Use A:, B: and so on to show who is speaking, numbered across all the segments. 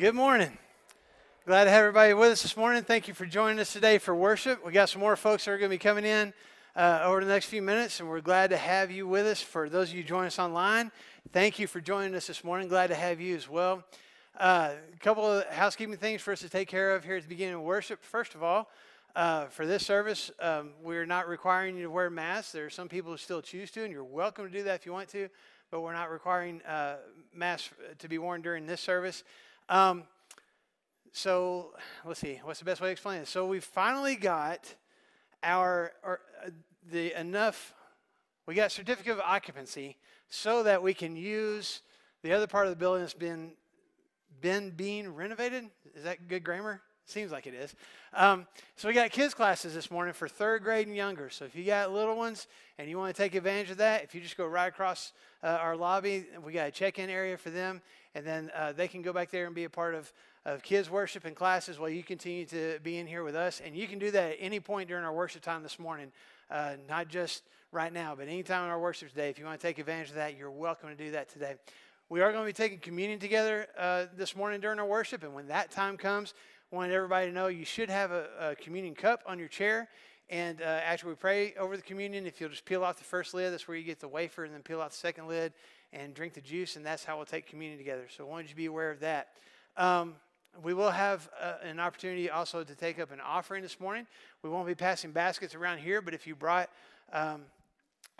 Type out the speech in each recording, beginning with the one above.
A: Good morning. Glad to have everybody with us this morning. Thank you for joining us today for worship. We got some more folks that are going to be coming in uh, over the next few minutes, and we're glad to have you with us. For those of you joining us online, thank you for joining us this morning. Glad to have you as well. Uh, a couple of housekeeping things for us to take care of here at the beginning of worship. First of all, uh, for this service, um, we're not requiring you to wear masks. There are some people who still choose to, and you're welcome to do that if you want to, but we're not requiring uh, masks to be worn during this service. Um, so let's see, what's the best way to explain it? So we finally got our, our uh, the enough. We got certificate of occupancy so that we can use the other part of the building that's been been being renovated. Is that good grammar? Seems like it is. Um, so we got kids classes this morning for third grade and younger. So if you got little ones and you want to take advantage of that, if you just go right across uh, our lobby, we got a check-in area for them, and then uh, they can go back there and be a part of, of kids worship and classes while you continue to be in here with us. And you can do that at any point during our worship time this morning, uh, not just right now, but anytime in our worship today. If you want to take advantage of that, you're welcome to do that today. We are going to be taking communion together uh, this morning during our worship, and when that time comes, I want everybody to know you should have a, a communion cup on your chair. And uh, after we pray over the communion, if you'll just peel off the first lid, that's where you get the wafer, and then peel off the second lid and drink the juice, and that's how we'll take communion together. So I wanted you to be aware of that. Um, we will have uh, an opportunity also to take up an offering this morning. We won't be passing baskets around here, but if you brought um,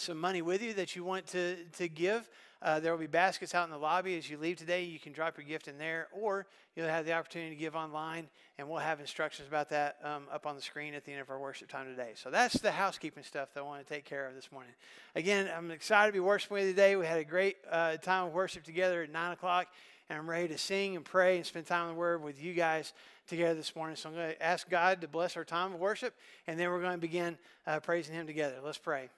A: some money with you that you want to, to give, uh, there will be baskets out in the lobby as you leave today. You can drop your gift in there, or you'll have the opportunity to give online, and we'll have instructions about that um, up on the screen at the end of our worship time today. So that's the housekeeping stuff that I want to take care of this morning. Again, I'm excited to be worshiping with you today. We had a great uh, time of worship together at 9 o'clock, and I'm ready to sing and pray and spend time in the Word with you guys together this morning. So I'm going to ask God to bless our time of worship, and then we're going to begin uh, praising Him together. Let's pray.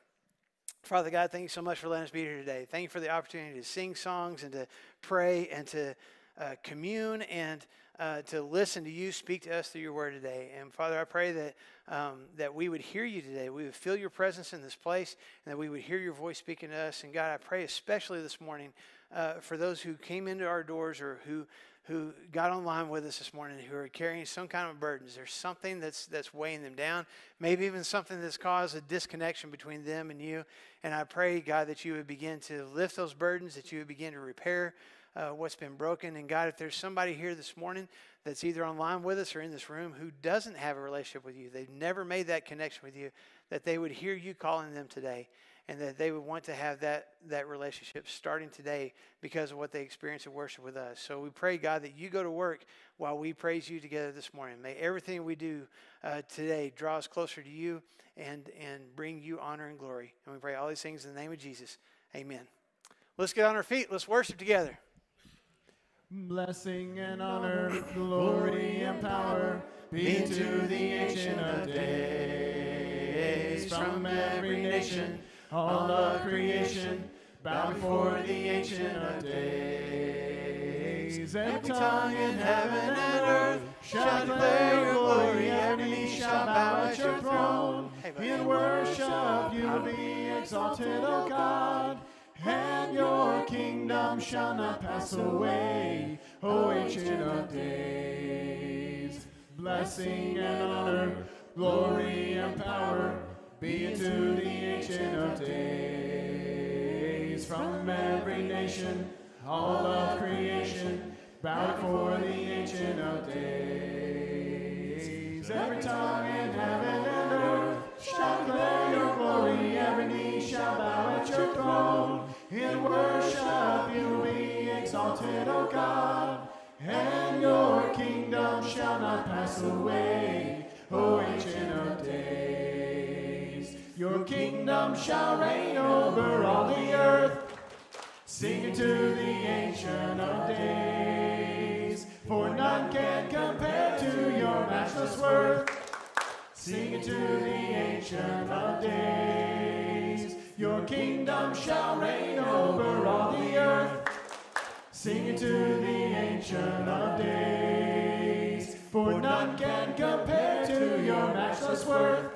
A: Father God, thank you so much for letting us be here today. Thank you for the opportunity to sing songs and to pray and to uh, commune and uh, to listen to you speak to us through your word today. And Father, I pray that um, that we would hear you today. We would feel your presence in this place, and that we would hear your voice speaking to us. And God, I pray especially this morning uh, for those who came into our doors or who who got online with us this morning who are carrying some kind of burdens. There's something that's that's weighing them down, maybe even something that's caused a disconnection between them and you. And I pray, God, that you would begin to lift those burdens, that you would begin to repair uh, what's been broken. And God, if there's somebody here this morning that's either online with us or in this room who doesn't have a relationship with you, they've never made that connection with you, that they would hear you calling them today and that they would want to have that, that relationship starting today because of what they experience in worship with us. So we pray, God, that you go to work while we praise you together this morning. May everything we do uh, today draw us closer to you and, and bring you honor and glory. And we pray all these things in the name of Jesus. Amen. Let's get on our feet. Let's worship together.
B: Blessing and honor, glory and power be to the Ancient of Days from every nation all of creation bow before the Ancient of Days. Every tongue in heaven and earth shall declare your glory. Every knee shall bow at your throne. In worship you will be exalted, O God. And your kingdom shall not pass away, O Ancient of Days. Blessing and honor, glory and power be it to the Ancient of Days. From every nation, all of creation, bow before the Ancient of Days. Every tongue in heaven and earth shall declare your glory. Every knee shall bow at your throne. In worship you be exalted, O God. And your kingdom shall not pass away, O Ancient. Your kingdom shall reign over all the earth. Sing it to the Ancient of Days, for none can compare to your matchless worth. Sing it to the Ancient of Days, your kingdom shall reign over all the earth. Sing to the Ancient of Days, for none can compare to your matchless worth.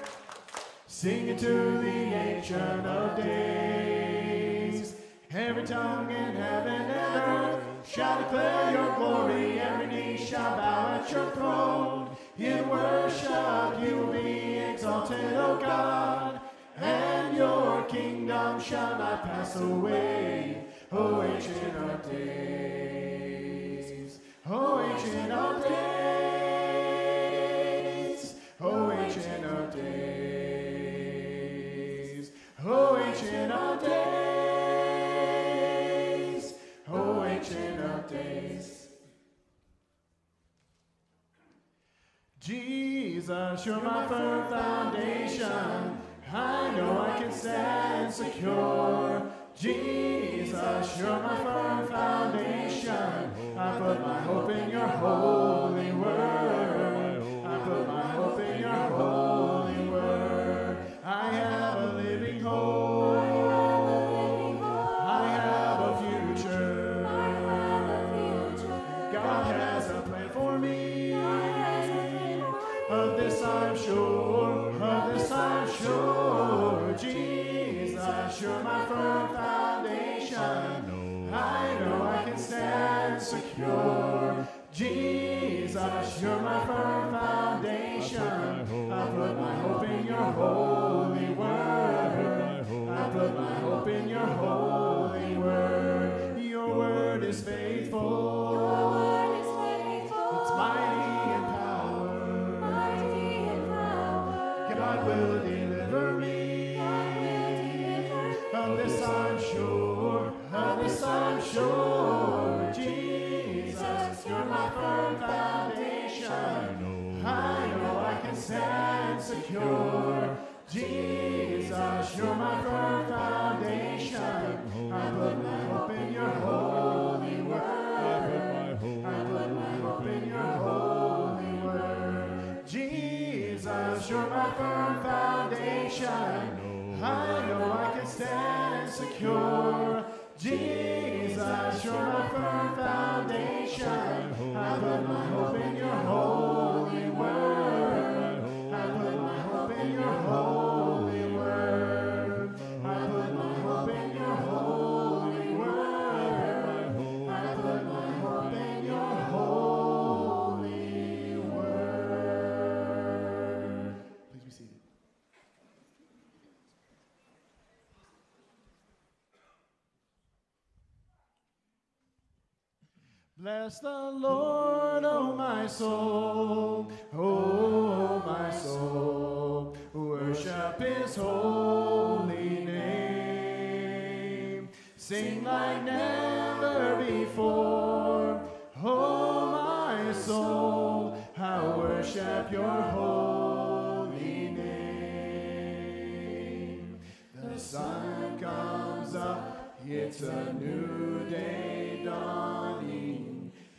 B: Sing it to the Ancient of Days. Every tongue in heaven and earth shall declare your glory. Every knee shall bow at your throne. In worship you will be exalted, O God, and your kingdom shall not pass away. O ancient of days, O ancient of days, Jesus, you're my firm foundation. I know I can stand secure. Jesus, you're my firm foundation. I put my hope in your holy word. I put my hope in your holy secure. Jesus, you're my firm foundation. I put my hope in your holy word. I put my hope in your holy word. Jesus, you're my firm foundation. I know I can stand secure. Jesus, you're my firm foundation. I put my hope in your holy Bless the Lord, oh my soul, oh my soul, worship his holy name. Sing like never before, oh my soul, I worship your holy name. The sun comes up, it's a new day dawning.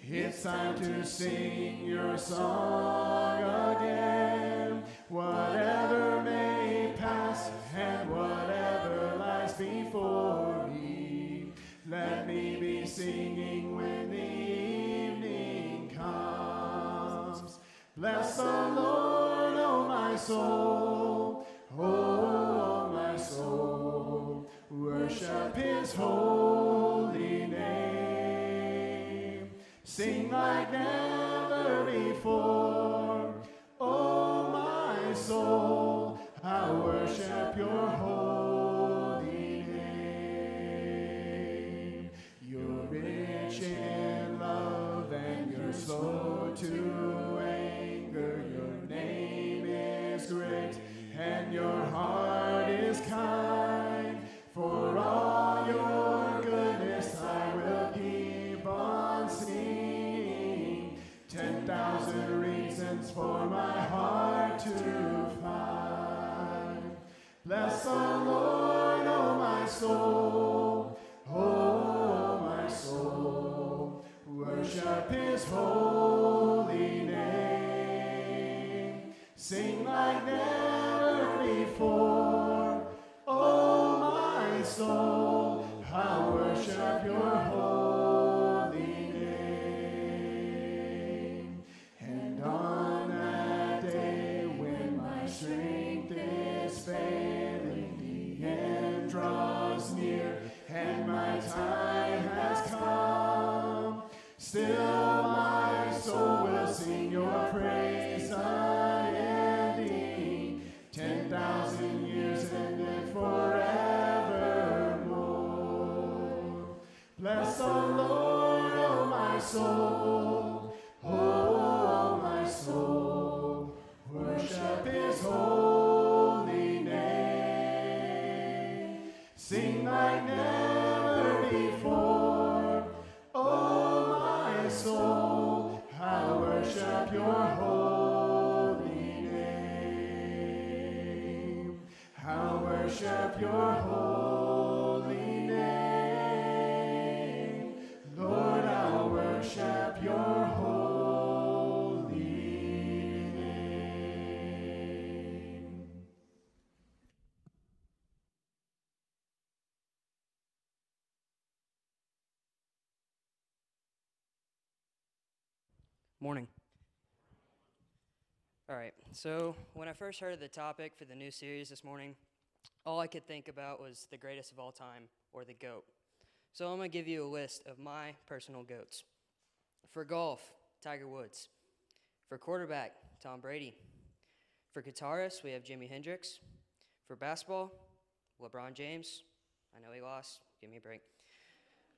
B: It's time to sing your song again. Whatever may pass and whatever lies before me, let me be singing when the evening comes. Bless the Lord, oh my soul, oh my soul, worship his holy Sing like never before, oh my soul, I worship your holy name. You're rich in love and you're slow to soul, I worship your
C: Morning. All right, so when I first heard of the topic for the new series this morning, all I could think about was the greatest of all time, or the GOAT. So I'm going to give you a list of my personal GOATs. For golf, Tiger Woods. For quarterback, Tom Brady. For guitarist, we have Jimi Hendrix. For basketball, LeBron James. I know he lost. Give me a break.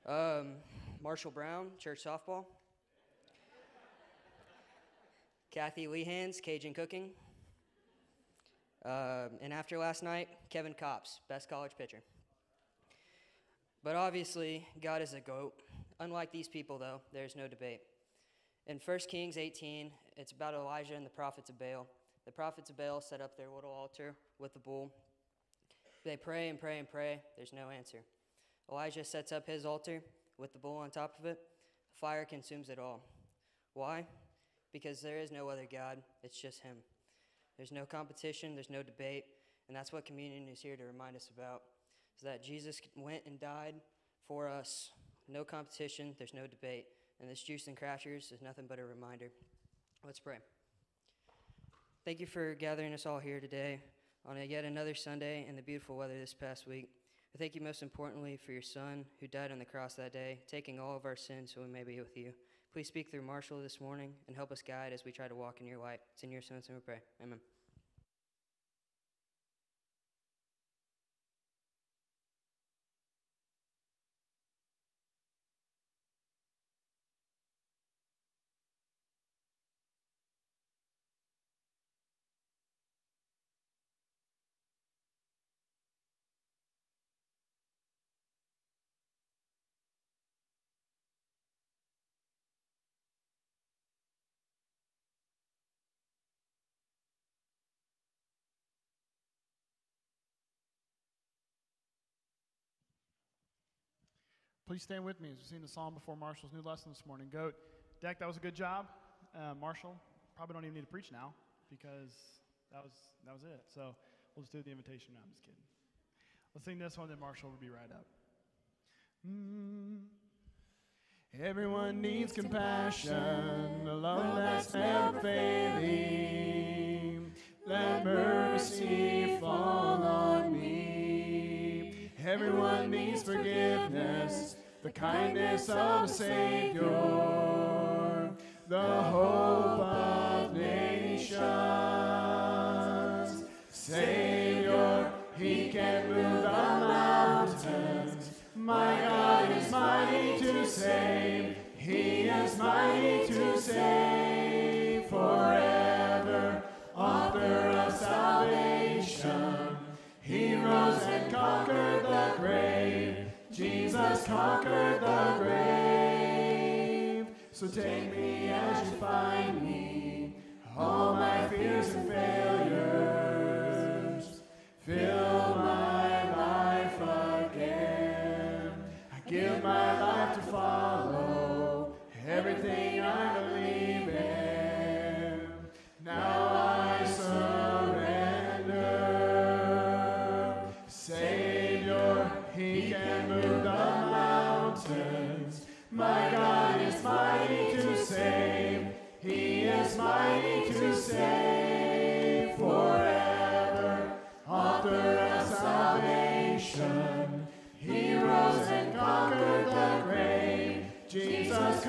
C: Um, Marshall Brown, church softball. Kathy Lehans, Cajun Cooking. Um, and after last night, Kevin Kopps, best college pitcher. But obviously, God is a goat. Unlike these people, though, there's no debate. In 1 Kings 18, it's about Elijah and the prophets of Baal. The prophets of Baal set up their little altar with the bull. They pray and pray and pray. There's no answer. Elijah sets up his altar with the bull on top of it. Fire consumes it all. Why? Because there is no other God, it's just Him. There's no competition, there's no debate, and that's what communion is here to remind us about. Is that Jesus went and died for us. No competition, there's no debate. And this juice and crashers is nothing but a reminder. Let's pray. Thank you for gathering us all here today on yet another Sunday in the beautiful weather this past week. I thank you most importantly for your Son who died on the cross that day, taking all of our sins so we may be with you. Please speak through Marshall this morning and help us guide as we try to walk in your light. It's in your son's name we pray. Amen.
B: Please stand with me as we sing the psalm before Marshall's new lesson this morning. Goat, Deck, that was a good job. Uh, Marshall, probably don't even need to preach now because that was that was it. So we'll just do the invitation now. I'm just kidding. Let's sing this one, then Marshall will be right up. Mm. Everyone needs compassion, a love that's never failing. Let mercy fall on me. Everyone needs forgiveness, the kindness of a Savior, the hope of nations. Savior, He can move the mountains. My God is mighty to save. He is mighty to save forever. Author of salvation. He rose and conquered the grave. Jesus conquered the grave. So take me as you find me. All my fears and failures. Fill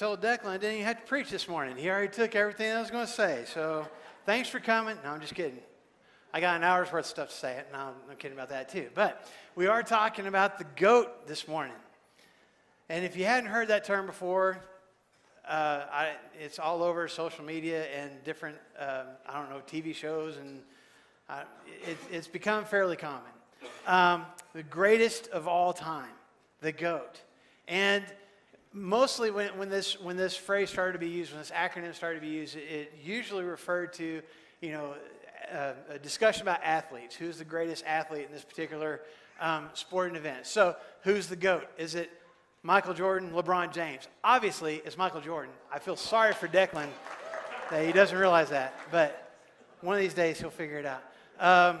A: Told Declan I didn't even have to preach this morning. He already took everything I was going to say. So thanks for coming. No, I'm just kidding. I got an hour's worth of stuff to say. No, I'm kidding about that too. But we are talking about the goat this morning. And if you hadn't heard that term before, uh, I, it's all over social media and different, um, I don't know, TV shows, and uh, it, it's become fairly common. Um, the greatest of all time, the goat. And mostly when, when, this, when this phrase started to be used, when this acronym started to be used, it, it usually referred to, you know, a, a discussion about athletes. Who's the greatest athlete in this particular um, sporting event? So, who's the GOAT? Is it Michael Jordan, LeBron James? Obviously, it's Michael Jordan. I feel sorry for Declan that he doesn't realize that, but one of these days he'll figure it out. Um,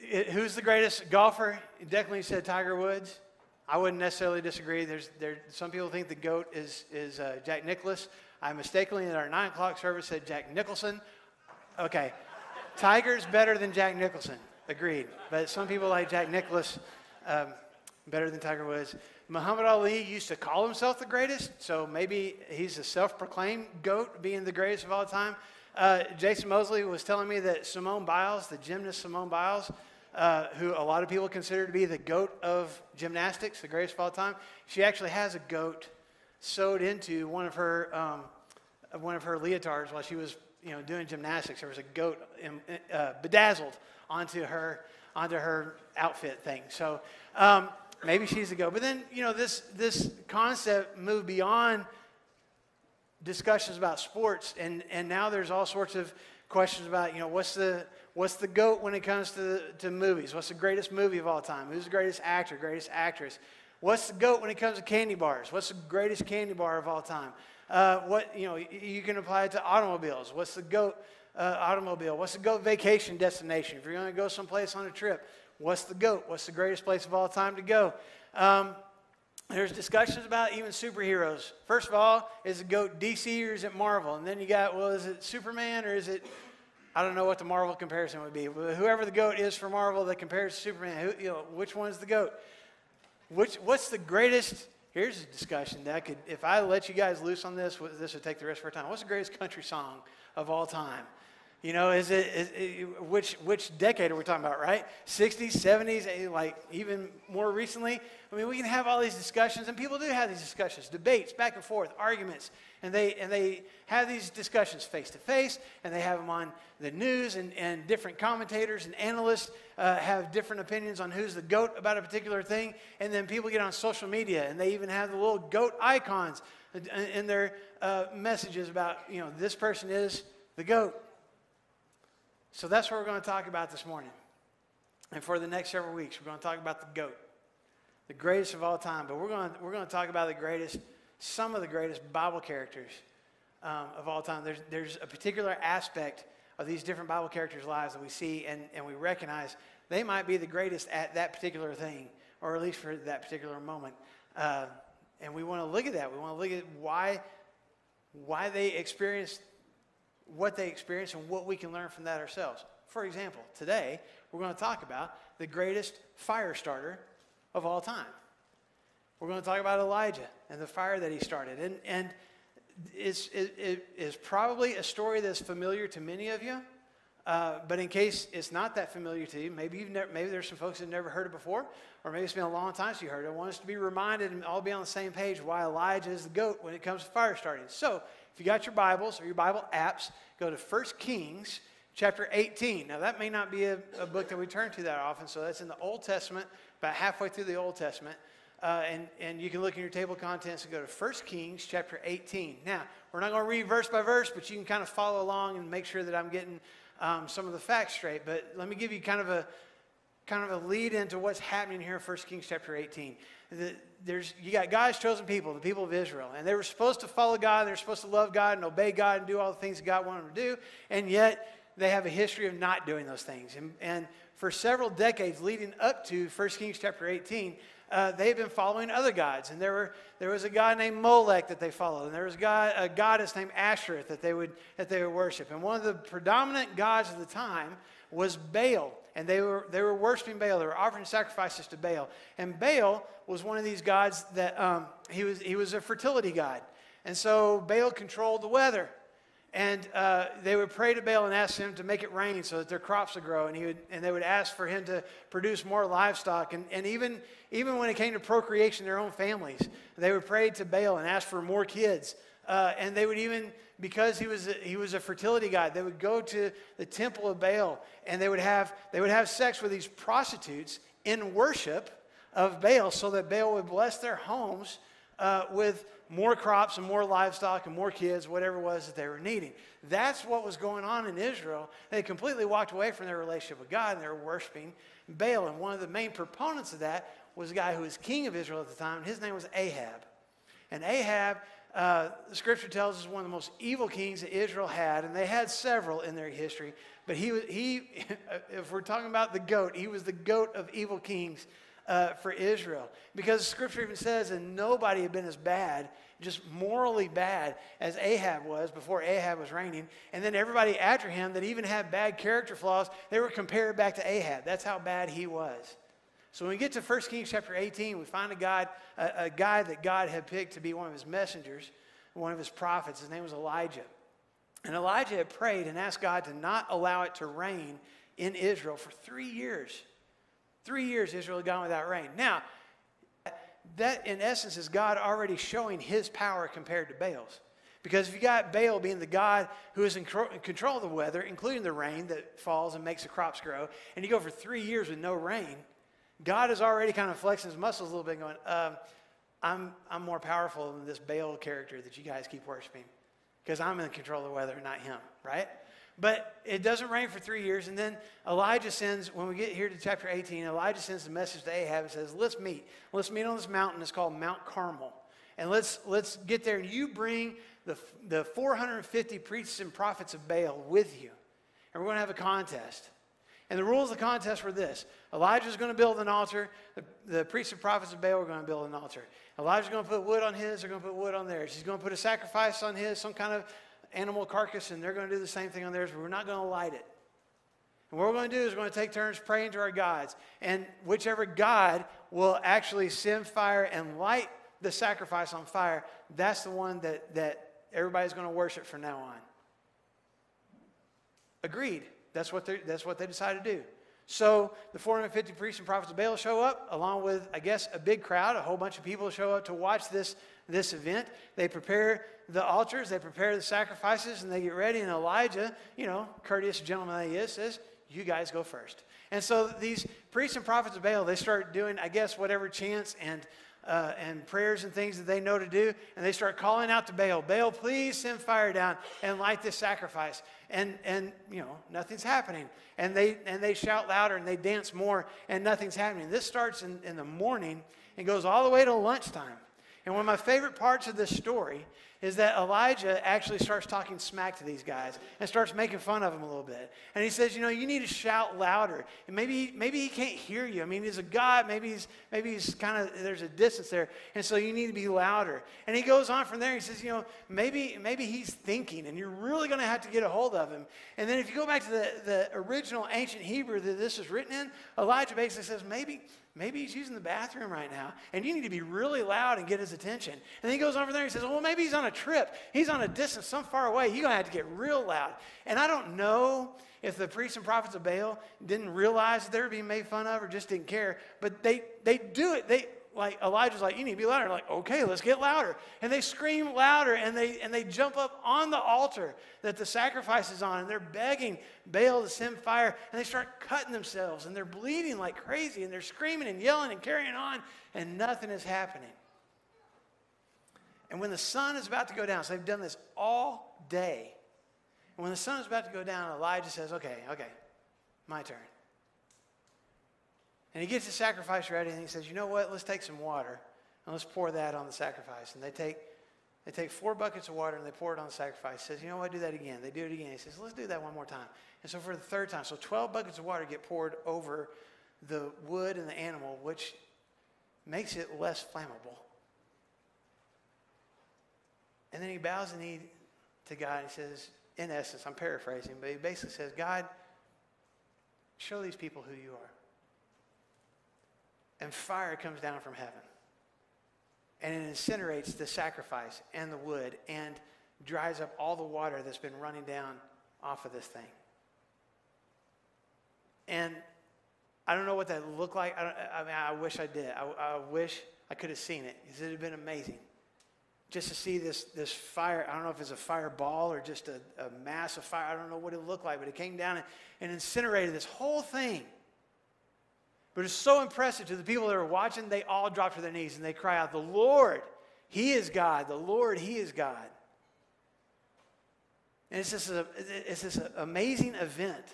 A: it, who's the greatest golfer? Declan said Tiger Woods. I wouldn't necessarily disagree. There's, there, some people think the GOAT is, is uh, Jack Nicklaus. I mistakenly in our 9 o'clock service said Jack Nicholson. Okay. Tiger's better than Jack Nicholson. Agreed. But some people like Jack Nicklaus um, better than Tiger Woods. Muhammad Ali used to call himself the greatest, so maybe he's a self proclaimed GOAT, being the greatest of all time. Uh, Jason Mosley was telling me that Simone Biles, the gymnast Simone Biles, uh, who a lot of people consider to be the goat of gymnastics, the greatest of all time. She actually has a goat sewed into one of her um, one of her leotards while she was you know doing gymnastics. There was a goat in, uh, bedazzled onto her onto her outfit thing. So um, maybe she's a goat. But then you know this this concept moved beyond discussions about sports, and and now there's all sorts of questions about you know what's the What's the GOAT when it comes to, to movies? What's the greatest movie of all time? Who's the greatest actor, greatest actress? What's the GOAT when it comes to candy bars? What's the greatest candy bar of all time? Uh, what, you know, you can apply it to automobiles. What's the GOAT uh, automobile? What's the GOAT vacation destination? If you're going to go someplace on a trip, what's the GOAT? What's the greatest place of all time to go? Um, there's discussions about even superheroes. First of all, is the GOAT DC or is it Marvel? And then you got, well, is it Superman or is it I don't know what the Marvel comparison would be. Whoever the goat is for Marvel that compares to Superman, who, you know, which one's the goat? Which, what's the greatest? Here's a discussion that I could, if I let you guys loose on this, this would take the rest of our time. What's the greatest country song of all time? You know, is it, is it, which which decade are we talking about, right? 60s, 70s, eh, like even more recently. I mean, we can have all these discussions, and people do have these discussions, debates, back and forth, arguments, and they and they have these discussions face to face, and they have them on the news, and, and different commentators and analysts uh, have different opinions on who's the goat about a particular thing, and then people get on social media, and they even have the little goat icons in their uh, messages about you know this person is the goat. So that's what we're going to talk about this morning. And for the next several weeks, we're going to talk about the GOAT, the greatest of all time. But we're going to, we're going to talk about the greatest, some of the greatest Bible characters um, of all time. There's, there's a particular aspect of these different Bible characters' lives that we see and, and we recognize they might be the greatest at that particular thing, or at least for that particular moment. Uh, and we want to look at that. We want to look at why, why they experienced what they experience and what we can learn from that ourselves. For example, today we're going to talk about the greatest fire starter of all time. We're going to talk about Elijah and the fire that he started. And, and it's, it, it is probably a story that's familiar to many of you. Uh, but in case it's not that familiar to you, maybe you've never, maybe there's some folks that have never heard it before, or maybe it's been a long time since you heard it. I want us to be reminded and all be on the same page why Elijah is the goat when it comes to fire starting. So, if you got your Bibles or your Bible apps, go to 1 Kings chapter 18. Now, that may not be a, a book that we turn to that often, so that's in the Old Testament, about halfway through the Old Testament. Uh, and, and you can look in your table of contents and go to 1 Kings chapter 18. Now, we're not going to read verse by verse, but you can kind of follow along and make sure that I'm getting um, some of the facts straight. But let me give you kind of a kind of a lead into what's happening here in 1 Kings chapter 18. The, there's, you got God's chosen people, the people of Israel, and they were supposed to follow God, they were supposed to love God and obey God and do all the things God wanted them to do, and yet they have a history of not doing those things. And, and for several decades leading up to 1 Kings chapter 18, uh, they've been following other gods. And there, were, there was a god named Molech that they followed. And there was a, god, a goddess named Ashereth that they, would, that they would worship. And one of the predominant gods of the time was Baal. And they were, they were worshiping Baal. They were offering sacrifices to Baal. And Baal was one of these gods that um, he, was, he was a fertility god. And so Baal controlled the weather. And uh, they would pray to Baal and ask him to make it rain so that their crops would grow. And, he would, and they would ask for him to produce more livestock. And, and even, even when it came to procreation, their own families, they would pray to Baal and ask for more kids. Uh, and they would even, because he was, a, he was a fertility god, they would go to the temple of Baal and they would have, they would have sex with these prostitutes in worship of Baal so that Baal would bless their homes uh, with more crops and more livestock and more kids, whatever it was that they were needing. That's what was going on in Israel. They completely walked away from their relationship with God and they were worshiping Baal. And one of the main proponents of that was a guy who was king of Israel at the time. His name was Ahab. And Ahab, uh, the scripture tells us, one of the most evil kings that Israel had, and they had several in their history. But he, he if we're talking about the goat, he was the goat of evil kings uh, for Israel. Because scripture even says, and nobody had been as bad, just morally bad, as Ahab was before Ahab was reigning. And then everybody after him that even had bad character flaws, they were compared back to Ahab. That's how bad he was. So when we get to 1 Kings chapter 18, we find a, God, a, a guy that God had picked to be one of his messengers, one of his prophets. His name was Elijah. And Elijah had prayed and asked God to not allow it to rain in Israel for three years. Three years Israel had gone without rain. Now, that in essence is God already showing his power compared to Baal's. Because if you got Baal being the God who is in control of the weather, including the rain that falls and makes the crops grow, and you go for three years with no rain, God is already kind of flexing his muscles a little bit, going, um, I'm, I'm more powerful than this Baal character that you guys keep worshiping because I'm in control of the weather, not him, right? But it doesn't rain for three years. And then Elijah sends, when we get here to chapter 18, Elijah sends a message to Ahab and says, Let's meet. Let's meet on this mountain. It's called Mount Carmel. And let's, let's get there. And you bring the, the 450 priests and prophets of Baal with you. And we're going to have a contest. And the rules of the contest were this Elijah's going to build an altar. The, the priests and prophets of Baal are going to build an altar. Elijah's going to put wood on his, they're going to put wood on theirs. He's going to put a sacrifice on his, some kind of animal carcass and they're going to do the same thing on theirs, but we're not going to light it. And what we're going to do is we're going to take turns praying to our gods. And whichever God will actually send fire and light the sacrifice on fire, that's the one that, that everybody's going to worship from now on. Agreed. That's what, that's what they decided to do. So the 450 priests and prophets of Baal show up, along with, I guess, a big crowd. A whole bunch of people show up to watch this, this event. They prepare the altars, they prepare the sacrifices, and they get ready. And Elijah, you know, courteous gentleman that he is, says, You guys go first. And so these priests and prophets of Baal, they start doing, I guess, whatever chants and uh, and prayers and things that they know to do, and they start calling out to Baal, Baal, please send fire down and light this sacrifice. And, and you know, nothing's happening. And they, and they shout louder and they dance more, and nothing's happening. This starts in, in the morning and goes all the way to lunchtime. And one of my favorite parts of this story is that Elijah actually starts talking smack to these guys and starts making fun of them a little bit. And he says, you know, you need to shout louder. And maybe, maybe he can't hear you. I mean, he's a God. Maybe he's, maybe he's kind of, there's a distance there. And so you need to be louder. And he goes on from there. He says, you know, maybe, maybe he's thinking and you're really going to have to get a hold of him. And then if you go back to the, the original ancient Hebrew that this is written in, Elijah basically says, maybe, Maybe he's using the bathroom right now, and you need to be really loud and get his attention. And then he goes over there and he says, Well, maybe he's on a trip. He's on a distance, some far away. You're going to have to get real loud. And I don't know if the priests and prophets of Baal didn't realize they were being made fun of or just didn't care, but they, they do it. They, like Elijah's like, you need to be louder. I'm Like, okay, let's get louder. And they scream louder and they and they jump up on the altar that the sacrifice is on, and they're begging Baal to send fire, and they start cutting themselves, and they're bleeding like crazy, and they're screaming and yelling and carrying on, and nothing is happening. And when the sun is about to go down, so they've done this all day. And when the sun is about to go down, Elijah says, Okay, okay, my turn. And he gets the sacrifice ready and he says, You know what? Let's take some water and let's pour that on the sacrifice. And they take, they take four buckets of water and they pour it on the sacrifice. He says, You know what? Do that again. They do it again. He says, Let's do that one more time. And so for the third time, so 12 buckets of water get poured over the wood and the animal, which makes it less flammable. And then he bows the knee to God and he says, in essence, I'm paraphrasing, but he basically says, God, show these people who you are and fire comes down from heaven. And it incinerates the sacrifice and the wood and dries up all the water that's been running down off of this thing. And I don't know what that looked like. I, I mean, I wish I did. I, I wish I could have seen it it would have been amazing. Just to see this, this fire, I don't know if it's a fireball or just a, a mass of fire. I don't know what it looked like, but it came down and, and incinerated this whole thing. But it's so impressive to the people that are watching, they all drop to their knees and they cry out, The Lord, He is God. The Lord, He is God. And it's this, it's this amazing event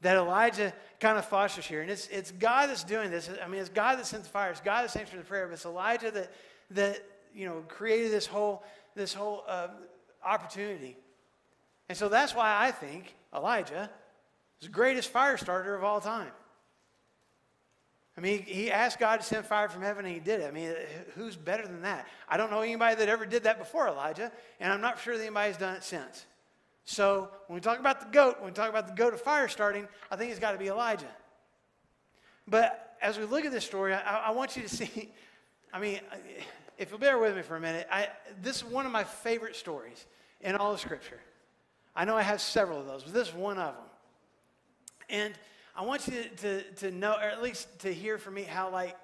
A: that Elijah kind of fosters here. And it's, it's God that's doing this. I mean, it's God that sends fire. It's God that answers the prayer. But it's Elijah that, that you know, created this whole, this whole uh, opportunity. And so that's why I think Elijah is the greatest fire starter of all time. I mean, he asked God to send fire from heaven and he did it. I mean, who's better than that? I don't know anybody that ever did that before Elijah, and I'm not sure that anybody's done it since. So when we talk about the goat, when we talk about the goat of fire starting, I think it's got to be Elijah. But as we look at this story, I, I, want you to see, I mean, if you'll bear with me for a minute, I, this is one of my favorite stories in all of Scripture. I know I have several of those, but this is one of them. And I want you to, to, know, or at least to hear from me, how, like,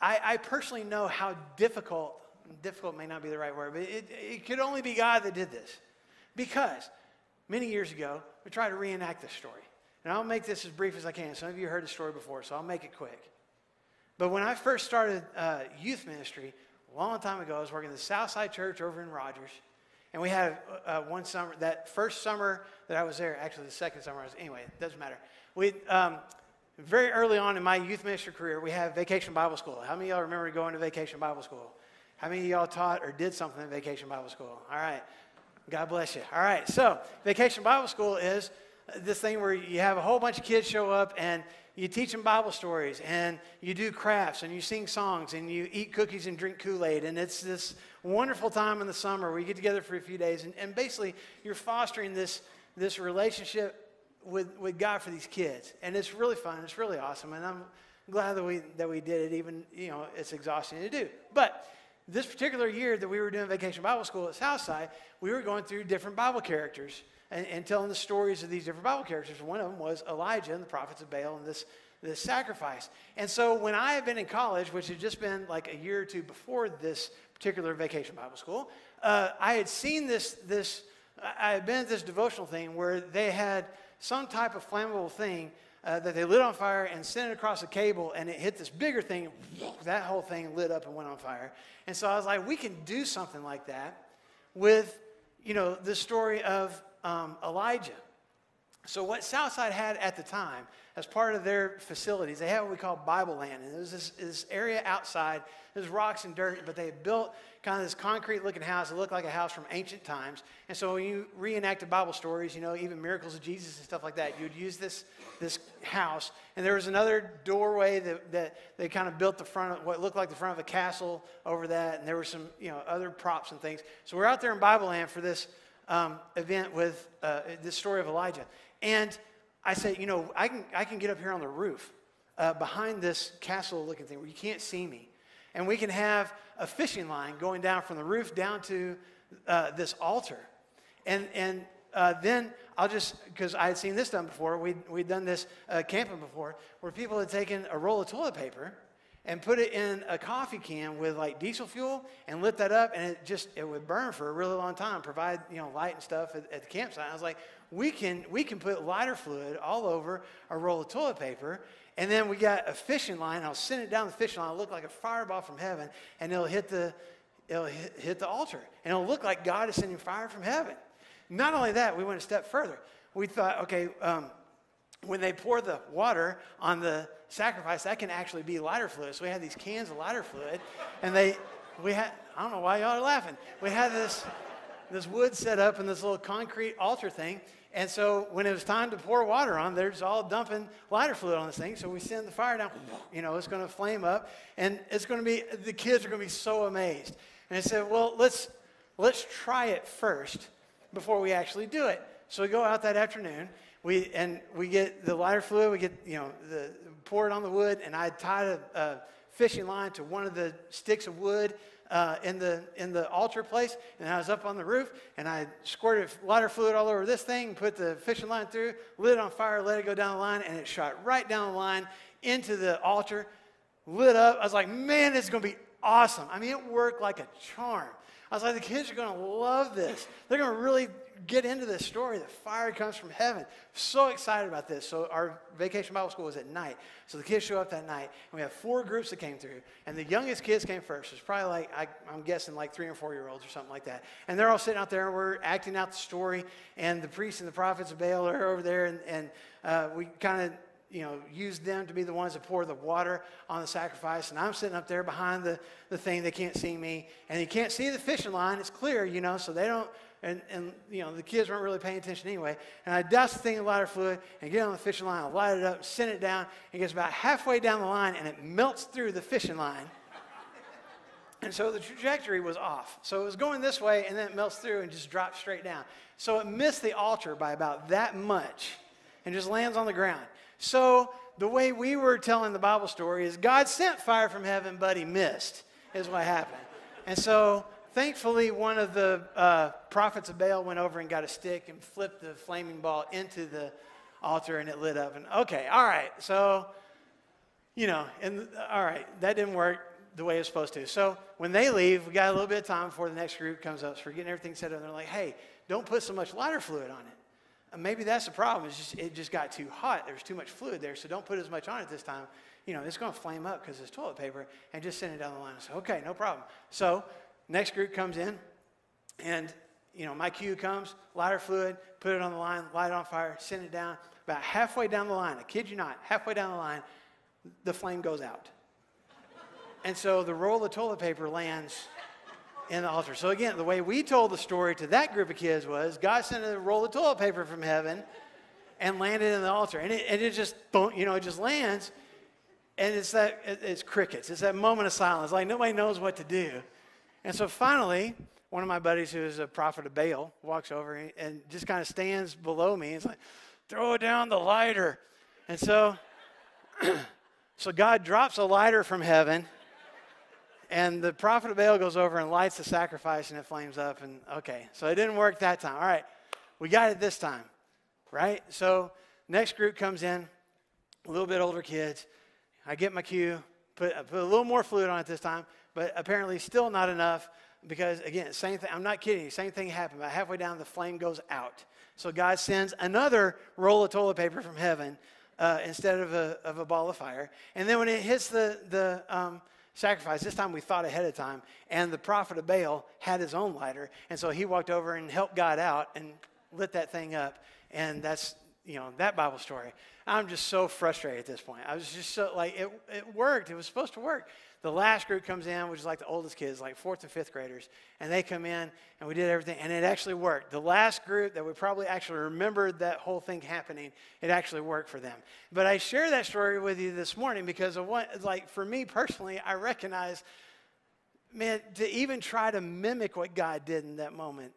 A: I, I personally know how difficult, difficult may not be the right word, but it, it could only be God that did this. Because many years ago, we tried to reenact this story. And I'll make this as brief as I can. Some of you heard the story before, so I'll make it quick. But when I first started uh, youth ministry, a long time ago, I was working at the Southside Church over in Rogers. And we had uh, one summer, that first summer that I was there, actually the second summer I was, anyway, it doesn't matter. We, um, very early on in my youth ministry career, we had Vacation Bible School. How many of y'all remember going to Vacation Bible School? How many of y'all taught or did something in Vacation Bible School? All right. God bless you. All right. So, Vacation Bible School is this thing where you have a whole bunch of kids show up and you teach them Bible stories and you do crafts and you sing songs and you eat cookies and drink Kool Aid. And it's this wonderful time in the summer where you get together for a few days. And, and basically, you're fostering this, this relationship with, with God for these kids. And it's really fun. It's really awesome. And I'm glad that we, that we did it, even, you know, it's exhausting to do. But this particular year that we were doing Vacation Bible School at Southside, we were going through different Bible characters and, and telling the stories of these different Bible characters. One of them was Elijah and the prophets of Baal and this, this sacrifice. And so when I had been in college, which had just been like a year or two before this particular Vacation Bible School, uh, I had seen this, this, I had been at this devotional thing where they had – some type of flammable thing uh, that they lit on fire and sent it across a cable and it hit this bigger thing. That whole thing lit up and went on fire. And so I was like, we can do something like that with, you know, the story of um, Elijah. So, what Southside had at the time, as part of their facilities, they had what we call Bible land. And it was this, this area outside, there's rocks and dirt, but they built kind of this concrete looking house that looked like a house from ancient times. And so, when you reenacted Bible stories, you know, even miracles of Jesus and stuff like that, you'd use this, this house. And there was another doorway that, that they kind of built the front of what looked like the front of a castle over that. And there were some, you know, other props and things. So, we're out there in Bible land for this um, event with uh, this story of Elijah. And I said, you know, I can, I can get up here on the roof uh, behind this castle looking thing where you can't see me. And we can have a fishing line going down from the roof down to uh, this altar. And, and uh, then I'll just, because I had seen this done before, we'd, we'd done this uh, camping before, where people had taken a roll of toilet paper and put it in a coffee can with like diesel fuel and lit that up and it just it would burn for a really long time provide you know light and stuff at, at the campsite. I was like we can we can put lighter fluid all over a roll of toilet paper and then we got a fishing line i'll send it down the fishing line. It'll look like a fireball from heaven and it'll hit the it'll hit, hit the altar and it'll look like god is sending fire from heaven. Not only that we went a step further. We thought okay um, when they pour the water on the sacrifice, that can actually be lighter fluid. So we had these cans of lighter fluid, and they, we had, I don't know why y'all are laughing. We had this, this wood set up in this little concrete altar thing. And so when it was time to pour water on, they're just all dumping lighter fluid on this thing. So we send the fire down, you know, it's going to flame up, and it's going to be, the kids are going to be so amazed. And I said, well, let's, let's try it first before we actually do it. So we go out that afternoon, we and we get the lighter fluid, we get you know the pour it on the wood, and I tied a, a fishing line to one of the sticks of wood uh, in the in the altar place, and I was up on the roof, and I squirted lighter fluid all over this thing, put the fishing line through, lit it on fire, let it go down the line, and it shot right down the line into the altar, lit up. I was like, man, it's going to be awesome. I mean, it worked like a charm. I was like, the kids are to love this. They're to really get into this story that fire comes from heaven. So excited about this. So our vacation Bible school was at night. So the kids show up that night, and we have four groups that came through. And the youngest kids came first. It's probably like, I, am guessing like three or four year olds or something like that. And they're all sitting out there, and we're acting out the story. And the priests and the prophets of Baal are over there, and, and uh, we kind of you know, use them to be the ones that pour the water on the sacrifice. And I'm sitting up there behind the, the thing. They can't see me. And you can't see the fishing line. It's clear, you know, so they don't, and, and you know, the kids weren't really paying attention anyway. And I douse the thing in lighter fluid and get on the fishing line. I light it up, send it down. It gets about halfway down the line and it melts through the fishing line. And so the trajectory was off. So it was going this way and then it melts through and just drops straight down. So it missed the altar by about that much and just lands on the ground. So the way we were telling the Bible story is God sent fire from heaven, but he missed, is what happened. And so thankfully, one of the uh, prophets of Baal went over and got a stick and flipped the flaming ball into the altar and it lit up. And okay, all right, so, you know, and all right, that didn't work the way it's supposed to. So when they leave, we got a little bit of time before the next group comes up. So we're getting everything set up. And they're like, hey, don't put so much lighter fluid on it. Maybe that's the problem. It's just, it just got too hot. There's too much fluid there. So don't put as much on it this time. You know, it's going to flame up because it's toilet paper and just send it down the line. So, okay, no problem. So Next group comes in, and you know, my cue comes, lighter fluid, put it on the line, light on fire, send it down. About halfway down the line, I kid you not, halfway down the line, the flame goes out. and so the roll of toilet paper lands in the altar. So again, the way we told the story to that group of kids was God sent a roll of toilet paper from heaven and landed in the altar. And it, and it just, you know, it just lands. And it's that, it's crickets. It's that moment of silence. Like nobody knows what to do. And so finally, one of my buddies who is a prophet of Baal walks over and just kind of stands below me. He's like, throw down the lighter. And so, so God drops a lighter from heaven, and the prophet of Baal goes over and lights the sacrifice, and it flames up. And okay, so it didn't work that time. All right, we got it this time, right? So next group comes in, a little bit older kids. I get my cue, put, put a little more fluid on it this time but apparently still not enough because, again, same thing. I'm not kidding. Same thing happened. About halfway down, the flame goes out. So God sends another roll of toilet paper from heaven uh, instead of a, of a ball of fire. And then when it hits the, the um, sacrifice, this time we thought ahead of time, and the prophet of Baal had his own lighter. And so he walked over and helped God out and lit that thing up. And that's you know, that Bible story. I'm just so frustrated at this point. I was just so like it, it worked. It was supposed to work. The last group comes in, which is like the oldest kids, like fourth and fifth graders, and they come in and we did everything, and it actually worked. The last group that we probably actually remembered that whole thing happening, it actually worked for them. But I share that story with you this morning because of what, like for me personally, I recognize, man, to even try to mimic what God did in that moment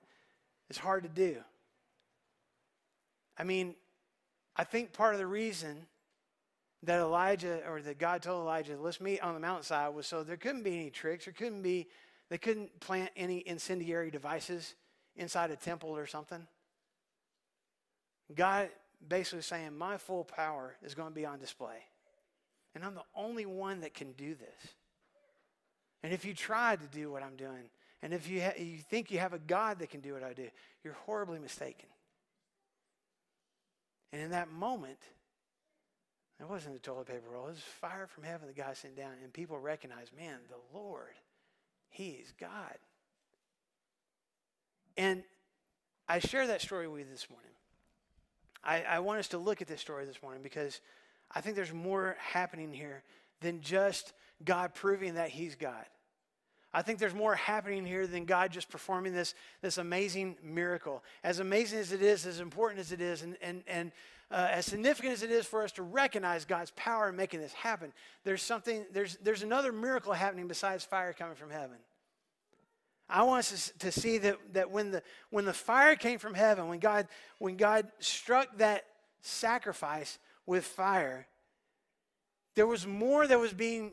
A: is hard to do. I mean, I think part of the reason that Elijah or that God told Elijah, let's meet on the mountainside was so there couldn't be any tricks. There couldn't be, they couldn't plant any incendiary devices inside a temple or something. God basically saying, my full power is going to be on display. And I'm the only one that can do this. And if you try to do what I'm doing, and if you, ha- you think you have a God that can do what I do, you're horribly mistaken. And in that moment, it wasn't a toilet paper roll. It was fire from heaven the guy sent down. And people recognized, man, the Lord, He is God. And I share that story with you this morning. I, I want us to look at this story this morning because I think there's more happening here than just God proving that He's God. I think there's more happening here than God just performing this, this amazing miracle. As amazing as it is, as important as it is, and, and, and uh, as significant as it is for us to recognize God's power in making this happen, there's something, there's, there's another miracle happening besides fire coming from heaven. I want us to see that, that when, the, when the fire came from heaven, when God, when God struck that sacrifice with fire, there was more that was being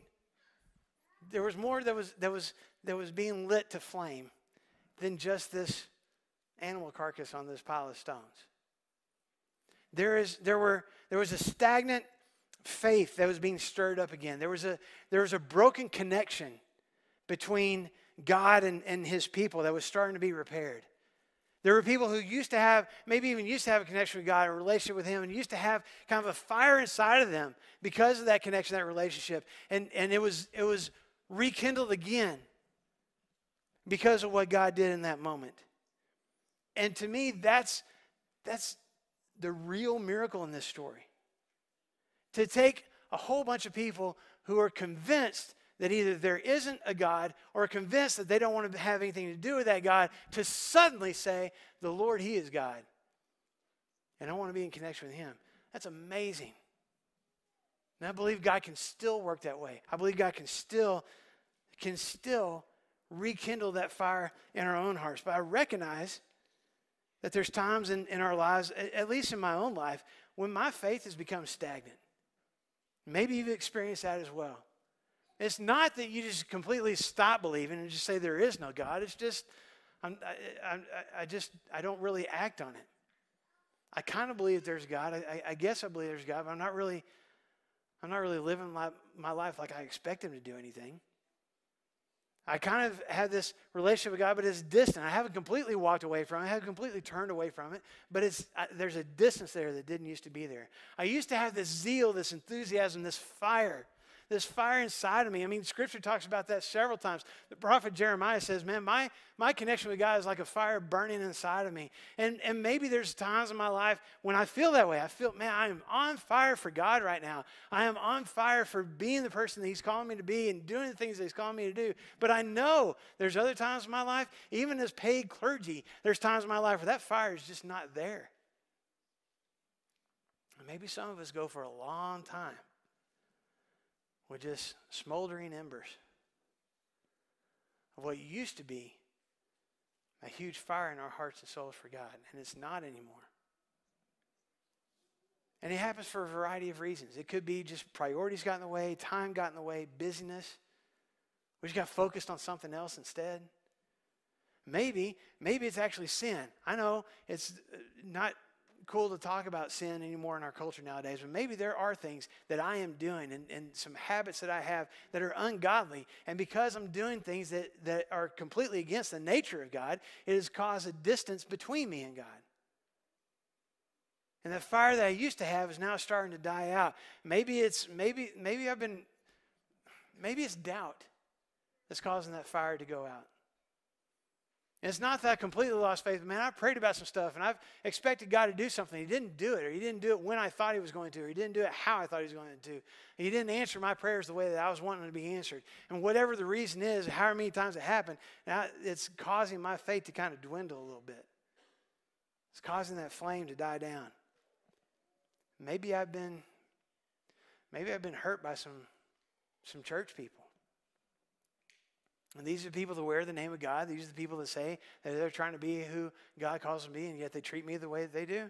A: there was more that was, that, was, that was being lit to flame than just this animal carcass on this pile of stones. There, is, there, were, there was a stagnant faith that was being stirred up again. There was a, there was a broken connection between God and, and his people that was starting to be repaired. There were people who used to have, maybe even used to have a connection with God, a relationship with Him, and used to have kind of a fire inside of them because of that connection, that relationship. And, and it, was, it was rekindled again because of what God did in that moment. And to me, that's, that's the real miracle in this story. To take a whole bunch of people who are convinced that either there isn't a God or convinced that they don't want to have anything to do with that God to suddenly say, The Lord, He is God. And I want to be in connection with Him. That's amazing. And I believe God can still work that way. I believe God can still can still rekindle that fire in our own hearts. But I recognize that there's times in, in our lives, at least in my own life, when my faith has become stagnant. Maybe you've experienced that as well. It's not that you just completely stop believing and just say there is no God. It's just, I'm, I, I, I just, I don't really act on it. I kind of believe there's God. I, I, guess I believe there's God, but I'm not really, I'm not really living my, my life like I expect Him to do anything. I kind of had this relationship with God, but it's distant. I haven't completely walked away from it. I haven't completely turned away from it, but it's, I, there's a distance there that didn't used to be there. I used to have this zeal, this enthusiasm, this fire this fire inside of me. I mean, scripture talks about that several times. The prophet Jeremiah says, Man, my, my connection with God is like a fire burning inside of me. And, and maybe there's times in my life when I feel that way. I feel, man, I am on fire for God right now. I am on fire for being the person that He's calling me to be and doing the things that He's calling me to do. But I know there's other times in my life, even as paid clergy, there's times in my life where that fire is just not there. Maybe some of us go for a long time with just smoldering embers of what used to be a huge fire in our hearts and souls for God, and it's not anymore. And it happens for a variety of reasons. It could be just priorities got in the way, time got in the way, busyness. We just got focused on something else instead. Maybe, maybe it's actually sin. I know it's not cool to talk about sin anymore in our culture nowadays, but maybe there are things that I am doing and, and some habits that I have that are ungodly. And because I'm doing things that, that are completely against the nature of God, it has caused a distance between me and God. And the fire that I used to have is now starting to die out. Maybe it's maybe maybe I've been maybe it's doubt that's causing that fire to go out. And it's not that I completely lost faith, man. I prayed about some stuff and I've expected God to do something. He didn't do it, or He didn't do it when I thought He was going to, or He didn't do it how I thought He was going to. He didn't answer my prayers the way that I was wanting to be answered. And whatever the reason is, however many times it happened, now it's causing my faith to kind of dwindle a little bit. It's causing that flame to die down. Maybe I've been, maybe I've been hurt by some, some church people. And these are the people that wear the name of God. These are the people that say that they're trying to be who God calls them to be, and yet they treat me the way that they do.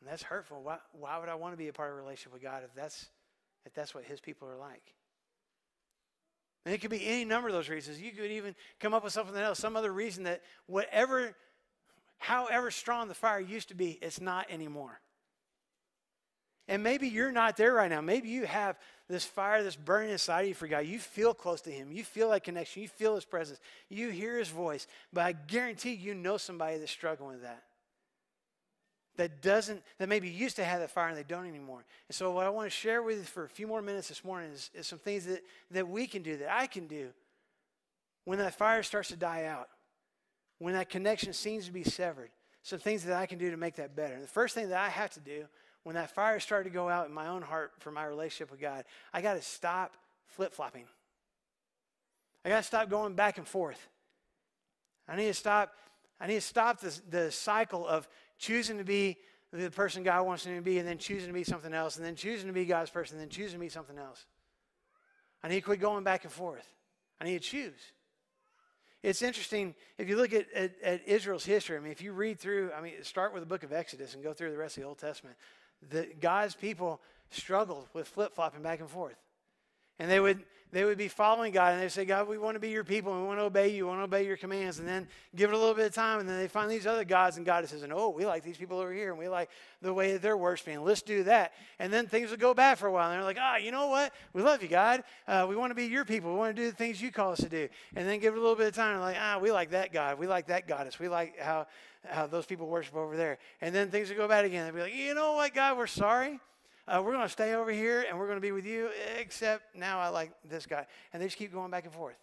A: And that's hurtful. Why, why would I want to be a part of a relationship with God if that's, if that's what His people are like? And it could be any number of those reasons. You could even come up with something else, some other reason that whatever, however strong the fire used to be, it's not anymore. And maybe you're not there right now. Maybe you have this fire that's burning inside of you for God. You feel close to Him. You feel that connection. You feel His presence. You hear His voice. But I guarantee you know somebody that's struggling with that. That doesn't, that maybe used to have that fire and they don't anymore. And so, what I want to share with you for a few more minutes this morning is, is some things that, that we can do, that I can do when that fire starts to die out, when that connection seems to be severed. Some things that I can do to make that better. And the first thing that I have to do when that fire started to go out in my own heart for my relationship with God, I got to stop flip flopping. I got to stop going back and forth. I need to stop. I need to stop this, the cycle of choosing to be the person God wants me to be, and then choosing to be something else, and then choosing to be God's person, and then choosing to be something else. I need to quit going back and forth. I need to choose. It's interesting if you look at, at, at Israel's history. I mean, if you read through, I mean, start with the book of Exodus and go through the rest of the Old Testament that God's people struggled with flip flopping back and forth. And they would, they would be following God and they say, God, we want to be your people. We want to obey you. We want to obey your commands. And then give it a little bit of time. And then they find these other gods. And God says, oh, we like these people over here. And we like the way that they're worshiping. Let's do that. And then things would go bad for a while. And they're like, ah, oh, you know what? We love you, God. Uh, we want to be your people. We want to do the things you call us to do. And then give it a little bit of time. And like, ah, we like that God. We like that goddess. We like how, how those people worship over there. And then things would go bad again. They'd be like, you know what, God, we're sorry. Uh, we're going to stay over here and we're going to be with you, except now I like this guy. And they just keep going back and forth.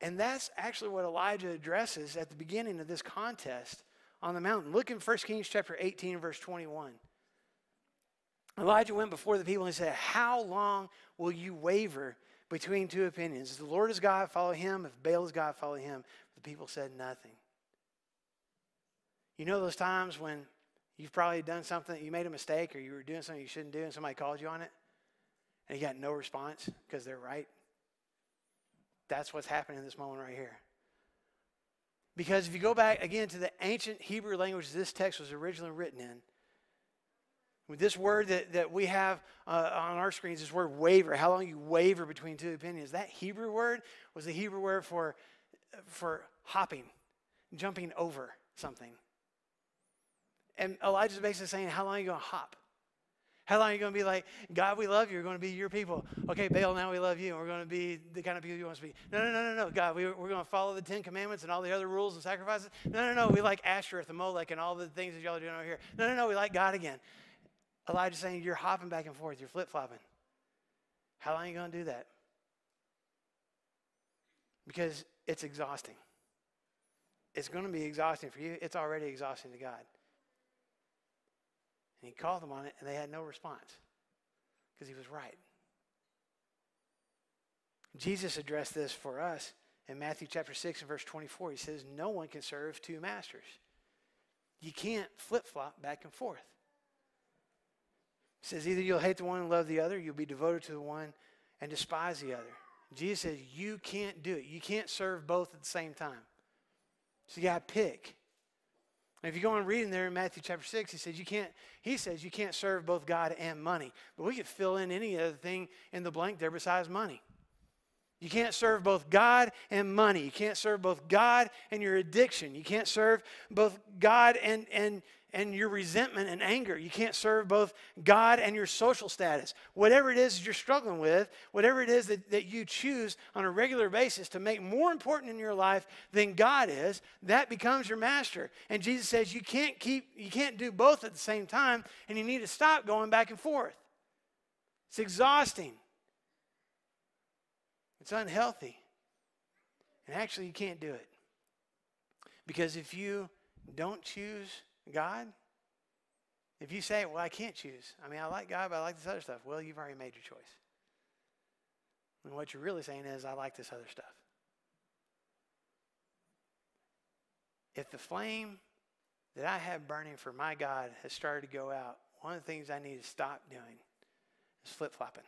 A: And that's actually what Elijah addresses at the beginning of this contest on the mountain. Look in 1 Kings chapter 18, verse 21. Elijah went before the people and said, How long will you waver between two opinions? If the Lord is God, follow him. If Baal is God, follow him. The people said nothing. You know those times when You've probably done something, you made a mistake, or you were doing something you shouldn't do, and somebody called you on it, and you got no response because they're right. That's what's happening in this moment right here. Because if you go back again to the ancient Hebrew language this text was originally written in, with this word that, that we have uh, on our screens, this word waver, how long you waver between two opinions, that Hebrew word was the Hebrew word for, for hopping, jumping over something. And Elijah's basically saying, How long are you going to hop? How long are you going to be like, God, we love you. We're going to be your people. Okay, Baal, now we love you. We're going to be the kind of people you want to be. No, no, no, no, no. God, we, we're going to follow the Ten Commandments and all the other rules and sacrifices. No, no, no. We like Ashtoreth and Molech and all the things that y'all are doing over here. No, no, no. We like God again. Elijah's saying, You're hopping back and forth. You're flip flopping. How long are you going to do that? Because it's exhausting. It's going to be exhausting for you. It's already exhausting to God. And he called them on it, and they had no response because he was right. Jesus addressed this for us in Matthew chapter 6 and verse 24. He says, No one can serve two masters. You can't flip flop back and forth. He says, Either you'll hate the one and love the other, you'll be devoted to the one and despise the other. Jesus says, You can't do it. You can't serve both at the same time. So you got to pick. And if you go on reading there in Matthew chapter 6, he says you can't, he says you can't serve both God and money. But we could fill in any other thing in the blank there besides money. You can't serve both God and money. You can't serve both God and your addiction. You can't serve both God and, and and your resentment and anger. You can't serve both God and your social status. Whatever it is you're struggling with, whatever it is that, that you choose on a regular basis to make more important in your life than God is, that becomes your master. And Jesus says you can't keep, you can't do both at the same time, and you need to stop going back and forth. It's exhausting. It's unhealthy. And actually, you can't do it. Because if you don't choose God, if you say, well, I can't choose, I mean, I like God, but I like this other stuff, well, you've already made your choice. And what you're really saying is, I like this other stuff. If the flame that I have burning for my God has started to go out, one of the things I need to stop doing is flip flopping.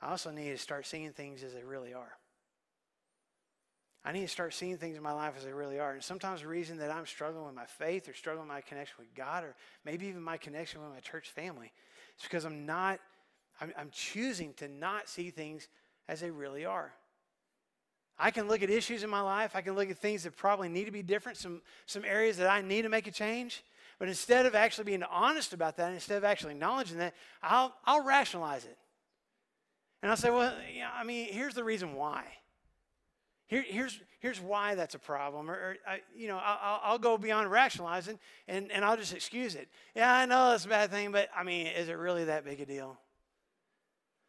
A: I also need to start seeing things as they really are. I need to start seeing things in my life as they really are. And sometimes the reason that I'm struggling with my faith or struggling with my connection with God or maybe even my connection with my church family is because I'm not, I'm, I'm choosing to not see things as they really are. I can look at issues in my life. I can look at things that probably need to be different, some, some areas that I need to make a change. But instead of actually being honest about that, instead of actually acknowledging that, I'll, I'll rationalize it. And I'll say, well, yeah, I mean, here's the reason why. Here, here's, here's why that's a problem. Or, or I, you know, I'll, I'll go beyond rationalizing and, and I'll just excuse it. Yeah, I know that's a bad thing, but I mean, is it really that big a deal?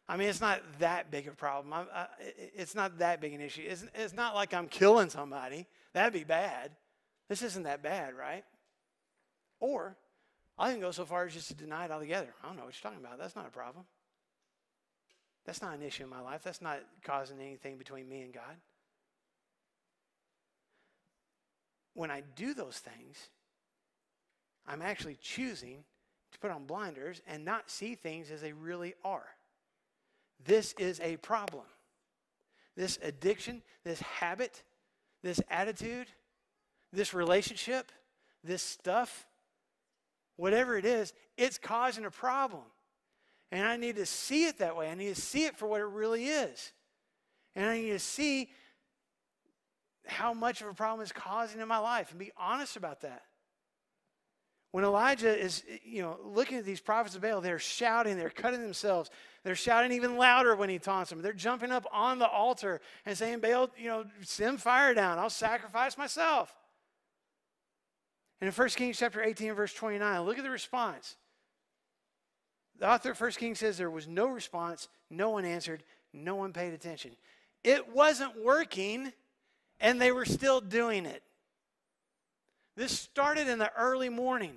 A: I mean, it's not that big a problem. I, I, it's not that big an issue. It's, it's not like I'm killing somebody. That'd be bad. This isn't that bad, right? Or I can go so far as just to deny it altogether. I don't know what you're talking about. That's not a problem. That's not an issue in my life. That's not causing anything between me and God. When I do those things, I'm actually choosing to put on blinders and not see things as they really are. This is a problem. This addiction, this habit, this attitude, this relationship, this stuff, whatever it is, it's causing a problem. And I need to see it that way. I need to see it for what it really is. And I need to see how much of a problem it's causing in my life and be honest about that. When Elijah is, you know, looking at these prophets of Baal, they're shouting, they're cutting themselves. They're shouting even louder when he taunts them. They're jumping up on the altar and saying, Baal, you know, send fire down. I'll sacrifice myself. And in 1 Kings chapter 18, verse 29, look at the response. The author of 1 Kings says there was no response, no one answered, no one paid attention. It wasn't working, and they were still doing it. This started in the early morning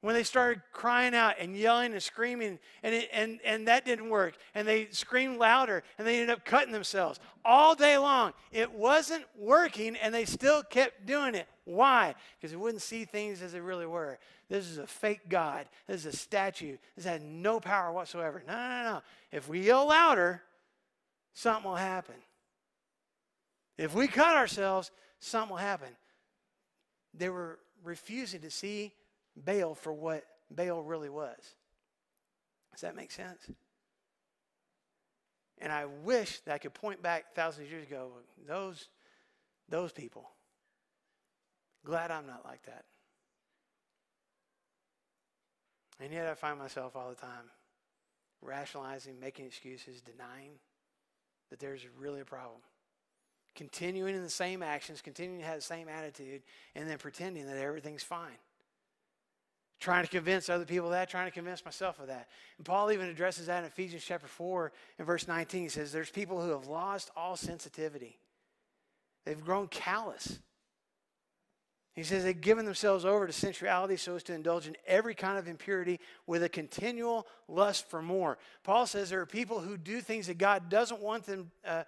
A: when they started crying out and yelling and screaming, and, it, and, and that didn't work. And they screamed louder, and they ended up cutting themselves all day long. It wasn't working, and they still kept doing it. Why? Because they wouldn't see things as they really were. This is a fake God. This is a statue. This had no power whatsoever. No, no, no. If we yell louder, something will happen. If we cut ourselves, something will happen. They were refusing to see Baal for what Baal really was. Does that make sense? And I wish that I could point back thousands of years ago, those, those people. Glad I'm not like that. And yet I find myself all the time rationalizing, making excuses, denying that there's really a problem. Continuing in the same actions, continuing to have the same attitude, and then pretending that everything's fine trying to convince other people of that, trying to convince myself of that. And Paul even addresses that in Ephesians chapter 4 and verse 19. He says, There's people who have lost all sensitivity, they've grown callous. He says they've given themselves over to sensuality so as to indulge in every kind of impurity with a continual lust for more. Paul says there are people who do things that God doesn't want them uh,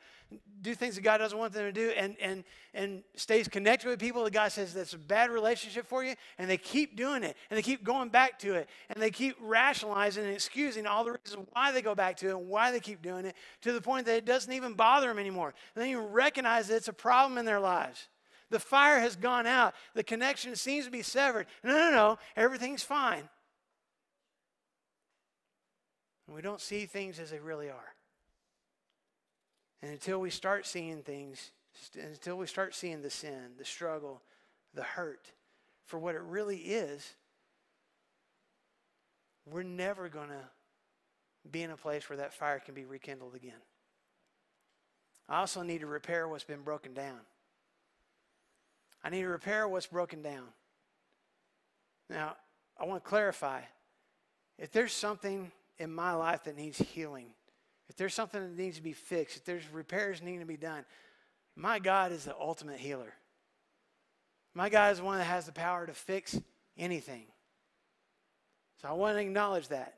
A: do things that God doesn't want them to do and, and, and stays connected with people that God says that's a bad relationship for you and they keep doing it and they keep going back to it and they keep rationalizing and excusing all the reasons why they go back to it and why they keep doing it to the point that it doesn't even bother them anymore. And then you recognize that it's a problem in their lives. The fire has gone out. The connection seems to be severed. No, no, no. Everything's fine. And we don't see things as they really are. And until we start seeing things, until we start seeing the sin, the struggle, the hurt for what it really is, we're never going to be in a place where that fire can be rekindled again. I also need to repair what's been broken down. I need to repair what's broken down. Now, I want to clarify if there's something in my life that needs healing, if there's something that needs to be fixed, if there's repairs needing to be done, my God is the ultimate healer. My God is one that has the power to fix anything. So I want to acknowledge that.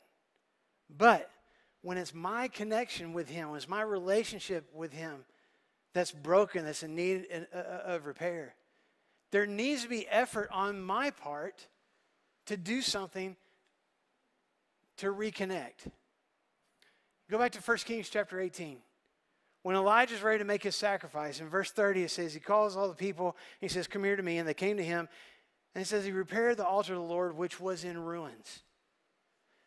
A: But when it's my connection with Him, when it's my relationship with Him that's broken, that's in need uh, uh, of repair, there needs to be effort on my part to do something to reconnect. Go back to 1 Kings chapter 18. When Elijah is ready to make his sacrifice, in verse 30 it says, He calls all the people, he says, Come here to me. And they came to him, and it says, He repaired the altar of the Lord, which was in ruins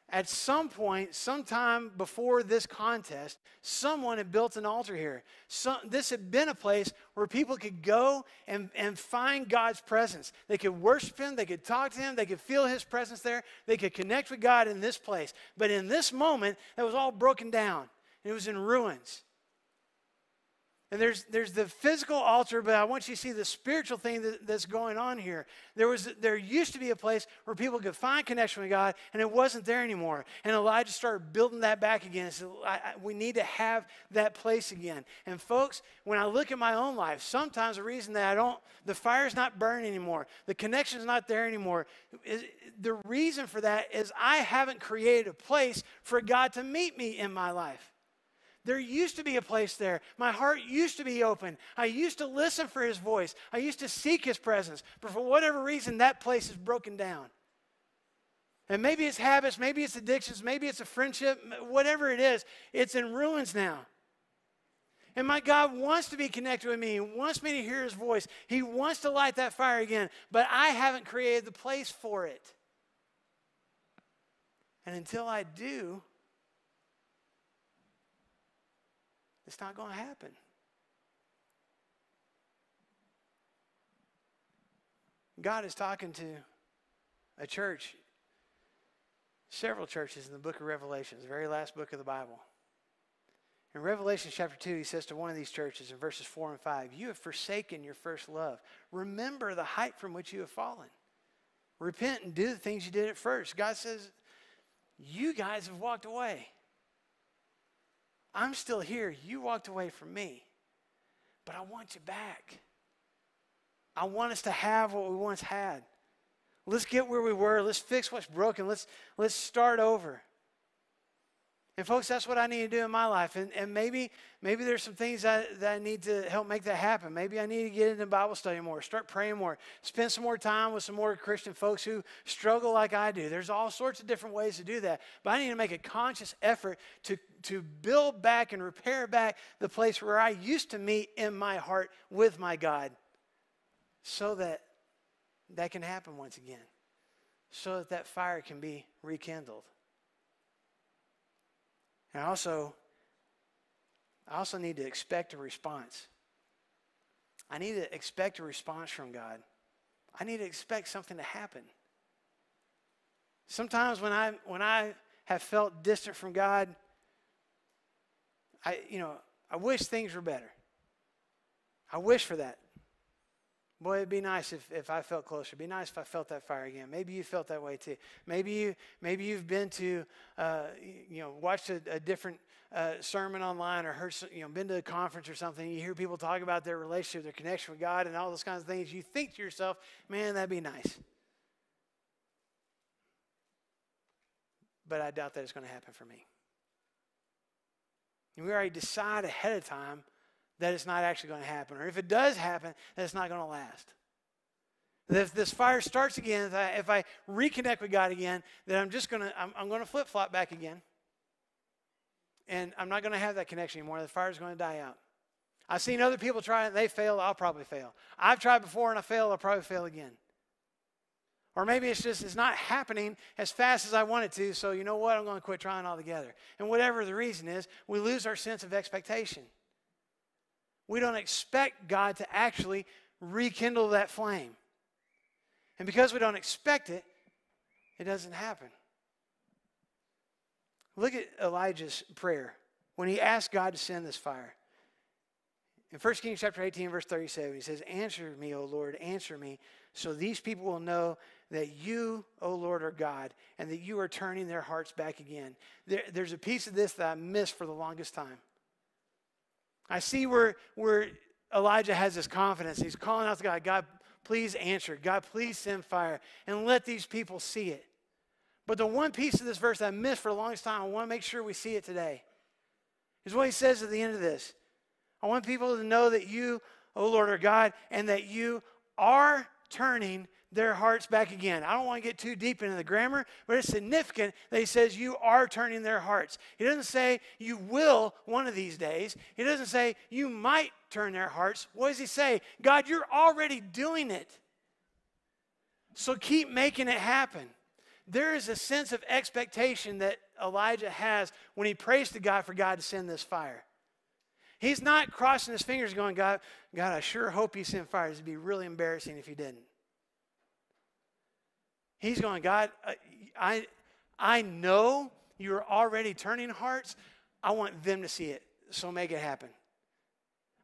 A: at some point, sometime before this contest, someone had built an altar here. Some, this had been a place where people could go and, and find God's presence. They could worship Him, they could talk to Him, they could feel His presence there, they could connect with God in this place. But in this moment, that was all broken down, it was in ruins. And there's, there's the physical altar, but I want you to see the spiritual thing that, that's going on here. There, was, there used to be a place where people could find connection with God, and it wasn't there anymore. And Elijah started building that back again. I, I, we need to have that place again. And folks, when I look at my own life, sometimes the reason that I don't, the fire's not burning anymore, the connection's not there anymore, is, the reason for that is I haven't created a place for God to meet me in my life. There used to be a place there. My heart used to be open. I used to listen for his voice. I used to seek his presence. But for whatever reason, that place is broken down. And maybe it's habits, maybe it's addictions, maybe it's a friendship, whatever it is, it's in ruins now. And my God wants to be connected with me. He wants me to hear his voice. He wants to light that fire again, but I haven't created the place for it. And until I do, It's not going to happen. God is talking to a church, several churches in the book of Revelation, the very last book of the Bible. In Revelation chapter 2, he says to one of these churches in verses 4 and 5, You have forsaken your first love. Remember the height from which you have fallen. Repent and do the things you did at first. God says, You guys have walked away. I'm still here. You walked away from me, but I want you back. I want us to have what we once had. Let's get where we were. Let's fix what's broken. Let's, let's start over. And folks, that's what I need to do in my life. And, and maybe, maybe there's some things that, that I need to help make that happen. Maybe I need to get into Bible study more, start praying more, spend some more time with some more Christian folks who struggle like I do. There's all sorts of different ways to do that. But I need to make a conscious effort to, to build back and repair back the place where I used to meet in my heart with my God so that that can happen once again, so that that fire can be rekindled. And I also, I also need to expect a response. I need to expect a response from God. I need to expect something to happen. Sometimes when I when I have felt distant from God, I you know, I wish things were better. I wish for that. Boy, it'd be nice if, if I felt closer. It'd be nice if I felt that fire again. Maybe you felt that way too. Maybe you maybe you've been to uh, you know watched a, a different uh, sermon online or heard you know been to a conference or something. You hear people talk about their relationship, their connection with God, and all those kinds of things. You think to yourself, "Man, that'd be nice." But I doubt that it's going to happen for me. And we already decide ahead of time that it's not actually going to happen. Or if it does happen, that it's not going to last. That if this fire starts again, if I, if I reconnect with God again, then I'm just going to, I'm, I'm going to flip flop back again. And I'm not going to have that connection anymore. The fire is going to die out. I've seen other people try it, they fail, I'll probably fail. I've tried before and I failed, I'll probably fail again. Or maybe it's just it's not happening as fast as I want it to, so you know what? I'm going to quit trying altogether. And whatever the reason is, we lose our sense of expectation. We don't expect God to actually rekindle that flame. And because we don't expect it, it doesn't happen. Look at Elijah's prayer when he asked God to send this fire. In 1 Kings chapter 18, verse 37, he says, Answer me, O Lord, answer me, so these people will know that you, O Lord, are God, and that you are turning their hearts back again. There, there's a piece of this that I missed for the longest time. I see where, where Elijah has this confidence. He's calling out to God, God, please answer. God, please send fire and let these people see it. But the one piece of this verse I missed for the longest time, I want to make sure we see it today, is what he says at the end of this. I want people to know that you, O Lord, are God, and that you are turning their hearts back again. I don't want to get too deep into the grammar, but it's significant that he says you are turning their hearts. He doesn't say you will one of these days. He doesn't say you might turn their hearts. What does he say? God, you're already doing it. So keep making it happen. There is a sense of expectation that Elijah has when he prays to God for God to send this fire. He's not crossing his fingers going, God, God, I sure hope you send fire. It'd be really embarrassing if you didn't. He's going, God, uh, I, I know you're already turning hearts. I want them to see it, so make it happen.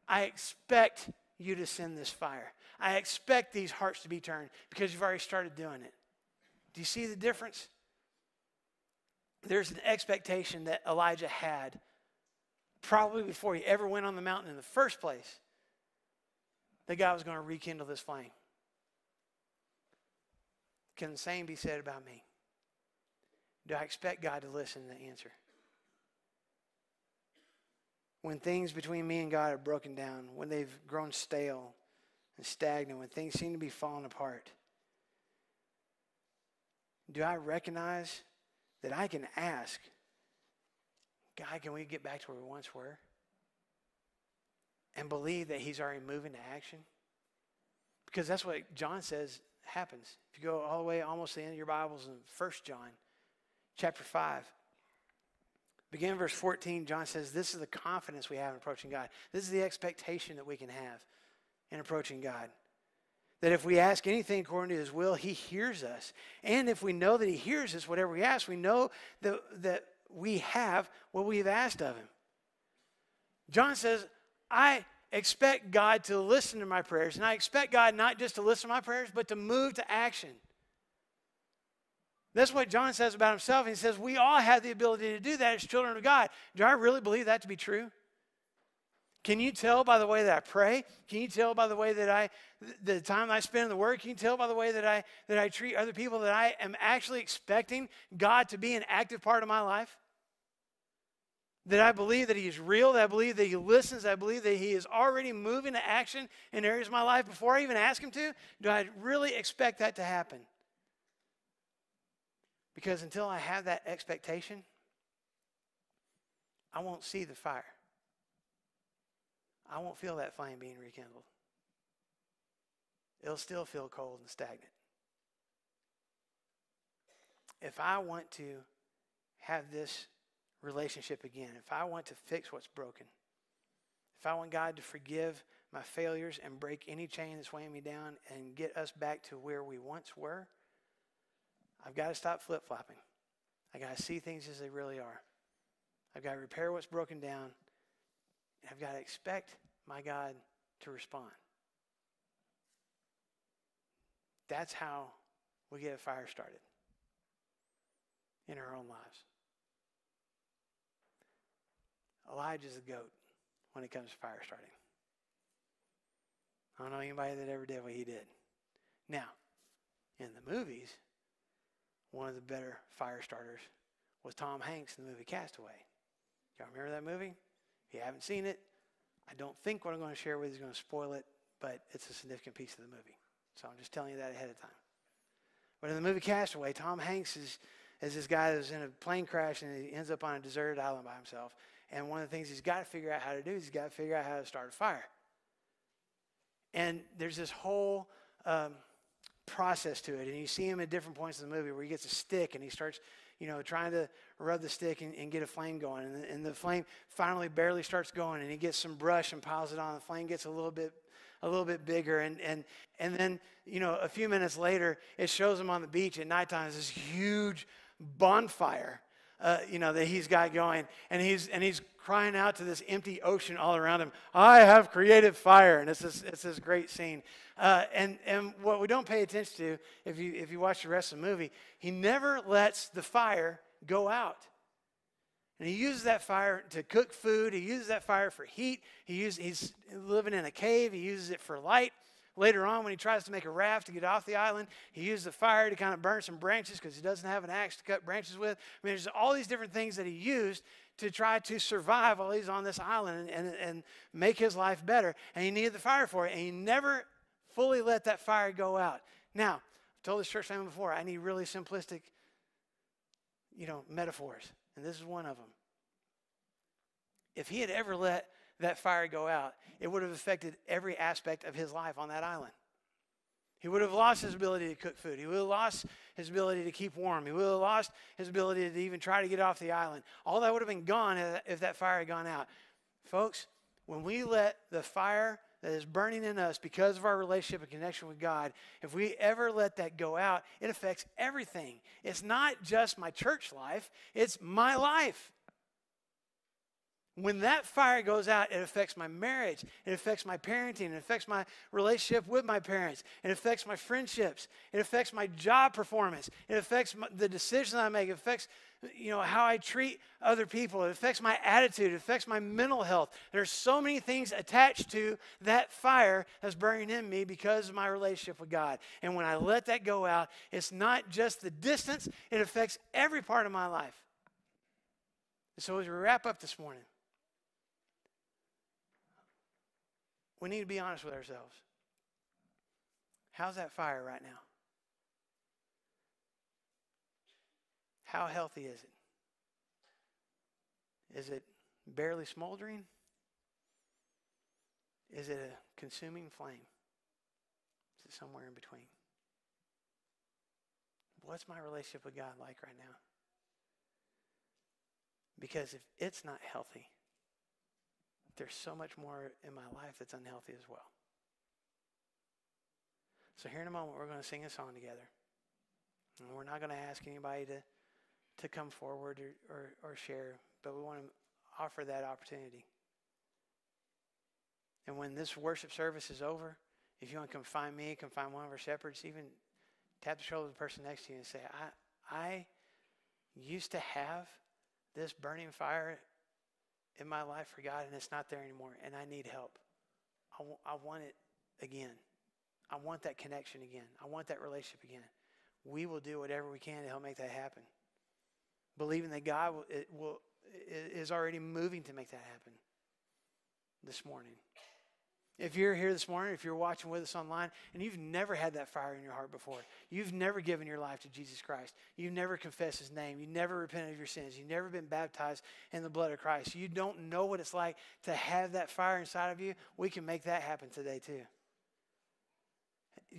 A: I expect you to send this fire. I expect these hearts to be turned because you've already started doing it. Do you see the difference? There's an expectation that Elijah had probably before he ever went on the mountain in the first place that God was going to rekindle this flame. Can the same be said about me? Do I expect God to listen and answer? When things between me and God are broken down, when they've grown stale and stagnant, when things seem to be falling apart, do I recognize that I can ask, God, can we get back to where we once were? And believe that He's already moving to action? Because that's what John says happens. If you go all the way almost to the end of your Bibles in 1 John chapter 5, begin verse 14, John says, This is the confidence we have in approaching God. This is the expectation that we can have in approaching God. That if we ask anything according to his will, he hears us. And if we know that he hears us, whatever we ask, we know that, that we have what we've asked of him. John says, I expect God to listen to my prayers. And I expect God not just to listen to my prayers, but to move to action. That's what John says about himself. He says, We all have the ability to do that as children of God. Do I really believe that to be true? Can you tell by the way that I pray? Can you tell by the way that I, the time I spend in the Word? Can you tell by the way that I that I treat other people that I am actually expecting God to be an active part of my life? That I believe that He is real, that I believe that He listens, that I believe that He is already moving to action in areas of my life before I even ask Him to? Do I really expect that to happen? Because until I have that expectation, I won't see the fire. I won't feel that flame being rekindled. It'll still feel cold and stagnant. If I want to have this relationship again, if I want to fix what's broken, if I want God to forgive my failures and break any chain that's weighing me down and get us back to where we once were, I've got to stop flip flopping. I got to see things as they really are. I've got to repair what's broken down. and I've got to expect my God to respond. That's how we get a fire started in our own lives. Elijah's a goat when it comes to fire starting. I don't know anybody that ever did what he did. Now, in the movies, one of the better fire starters was Tom Hanks in the movie Castaway. Y'all remember that movie? If you haven't seen it, I don't think what I'm going to share with you is going to spoil it, but it's a significant piece of the movie. So I'm just telling you that ahead of time. But in the movie Castaway, Tom Hanks is, is this guy that's in a plane crash and he ends up on a deserted island by himself. And one of the things he's got to figure out how to do is he's got to figure out how to start a fire. And there's this whole um, process to it. And you see him at different points in the movie where he gets a stick and he starts, you know, trying to rub the stick and, and get a flame going. And the, and the, flame finally barely starts going and he gets some brush and piles it on. The flame gets a little bit a little bit bigger and and and then you know a few minutes later it shows him on the beach at nighttime as this huge bonfire uh, you know, that he's got going. And he's, and he's crying out to this empty ocean all around him, I have created fire. And it's this, it's this great scene. Uh, and, and what we don't pay attention to, if you, if you watch the rest of the movie, he never lets the fire go out. And he uses that fire to cook food. He uses that fire for heat. He uses, he's living in a cave. He uses it for light. Later on, when he tries to make a raft to get off the island, he uses the fire to kind of burn some branches because he doesn't have an axe to cut branches with. I mean, there's all these different things that he used to try to survive while he's on this island and, and, and make his life better. And he needed the fire for it. And he never fully let that fire go out. Now, I've told this church family before, I need really simplistic, you know, metaphors. And this is one of them. If he had ever let that fire go out, it would have affected every aspect of his life on that island. He would have lost his ability to cook food. He would have lost his ability to keep warm. He would have lost his ability to even try to get off the island. All that would have been gone if that fire had gone out. Folks, when we let the fire that is burning in us because of our relationship and connection with God, if we ever let that go out, it affects everything. It's not just my church life, it's my life. When that fire goes out, it affects my marriage, it affects my parenting, it affects my relationship with my parents, it affects my friendships, it affects my job performance, it affects my, the decisions I make, it affects you know how I treat other people, it affects my attitude, it affects my mental health. There's so many things attached to that fire that's burning in me because of my relationship with God. And when I let that go out, it's not just the distance, it affects every part of my life. So as we wrap up this morning, We need to be honest with ourselves. How's that fire right now? How healthy is it? Is it barely smoldering? Is it a consuming flame? Is it somewhere in between? What's my relationship with God like right now? Because if it's not healthy, there's so much more in my life that's unhealthy as well. So, here in a moment, we're going to sing a song together. And we're not going to ask anybody to, to come forward or, or, or share, but we want to offer that opportunity. And when this worship service is over, if you want to come find me, come find one of our shepherds, even tap the shoulder of the person next to you and say, I, I used to have this burning fire in my life for God and it's not there anymore and I need help. I, w- I want it again. I want that connection again. I want that relationship again. We will do whatever we can to help make that happen. Believing that God will, will, is already moving to make that happen this morning. If you're here this morning, if you're watching with us online, and you've never had that fire in your heart before, you've never given your life to Jesus Christ, you've never confessed his name, you've never repented of your sins, you've never been baptized in the blood of Christ, you don't know what it's like to have that fire inside of you, we can make that happen today too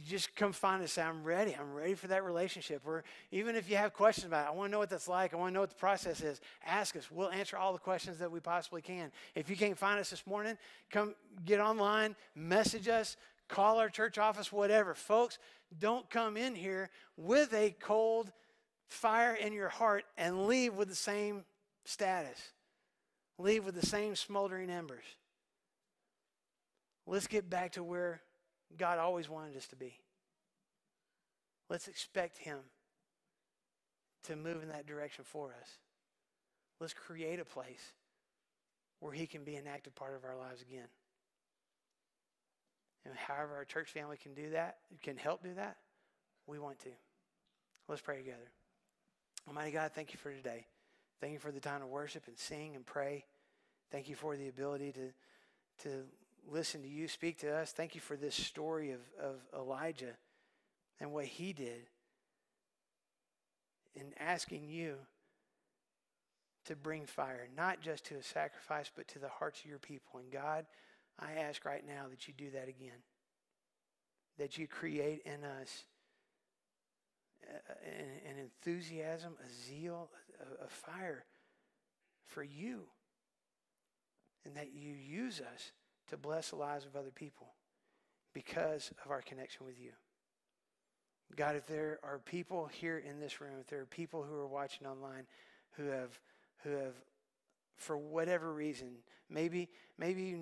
A: just come find us. Say, I'm ready. I'm ready for that relationship. Or even if you have questions about it, I want to know what that's like. I want to know what the process is. Ask us. We'll answer all the questions that we possibly can. If you can't find us this morning, come get online, message us, call our church office, whatever. Folks, don't come in here with a cold fire in your heart and leave with the same status. Leave with the same smoldering embers. Let's get back to where God always wanted us to be. Let's expect Him to move in that direction for us. Let's create a place where He can be an active part of our lives again. And however our church family can do that, can help do that, we want to. Let's pray together. Almighty God, thank you for today. Thank you for the time to worship and sing and pray. Thank you for the ability to, to listen to you speak to us. Thank you for this story of, of Elijah and what he did in asking you to bring fire, not just to a sacrifice, but to the hearts of your people. And God, I ask right now that you do that again, that you create in us an, enthusiasm, a zeal, a, a fire for you, and that you use us to bless the lives of other people because of our connection with you. God, if there are people here in this room, if there are people who are watching online who have who have for whatever reason, maybe maybe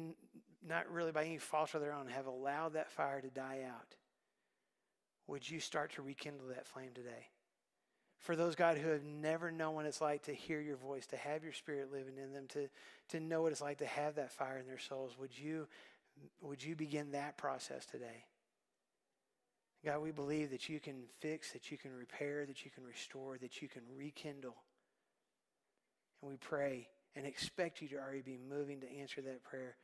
A: not really by any fault of their own, have allowed that fire to die out. Would you start to rekindle that flame today? For those, God, who have never known what it's like to hear your voice, to have your spirit living in them, to, to know what it's like to have that fire in their souls, would you, would you begin that process today? God, we believe that you can fix, that you can repair, that you can restore, that you can rekindle. And we pray and expect you to already be moving to answer that prayer.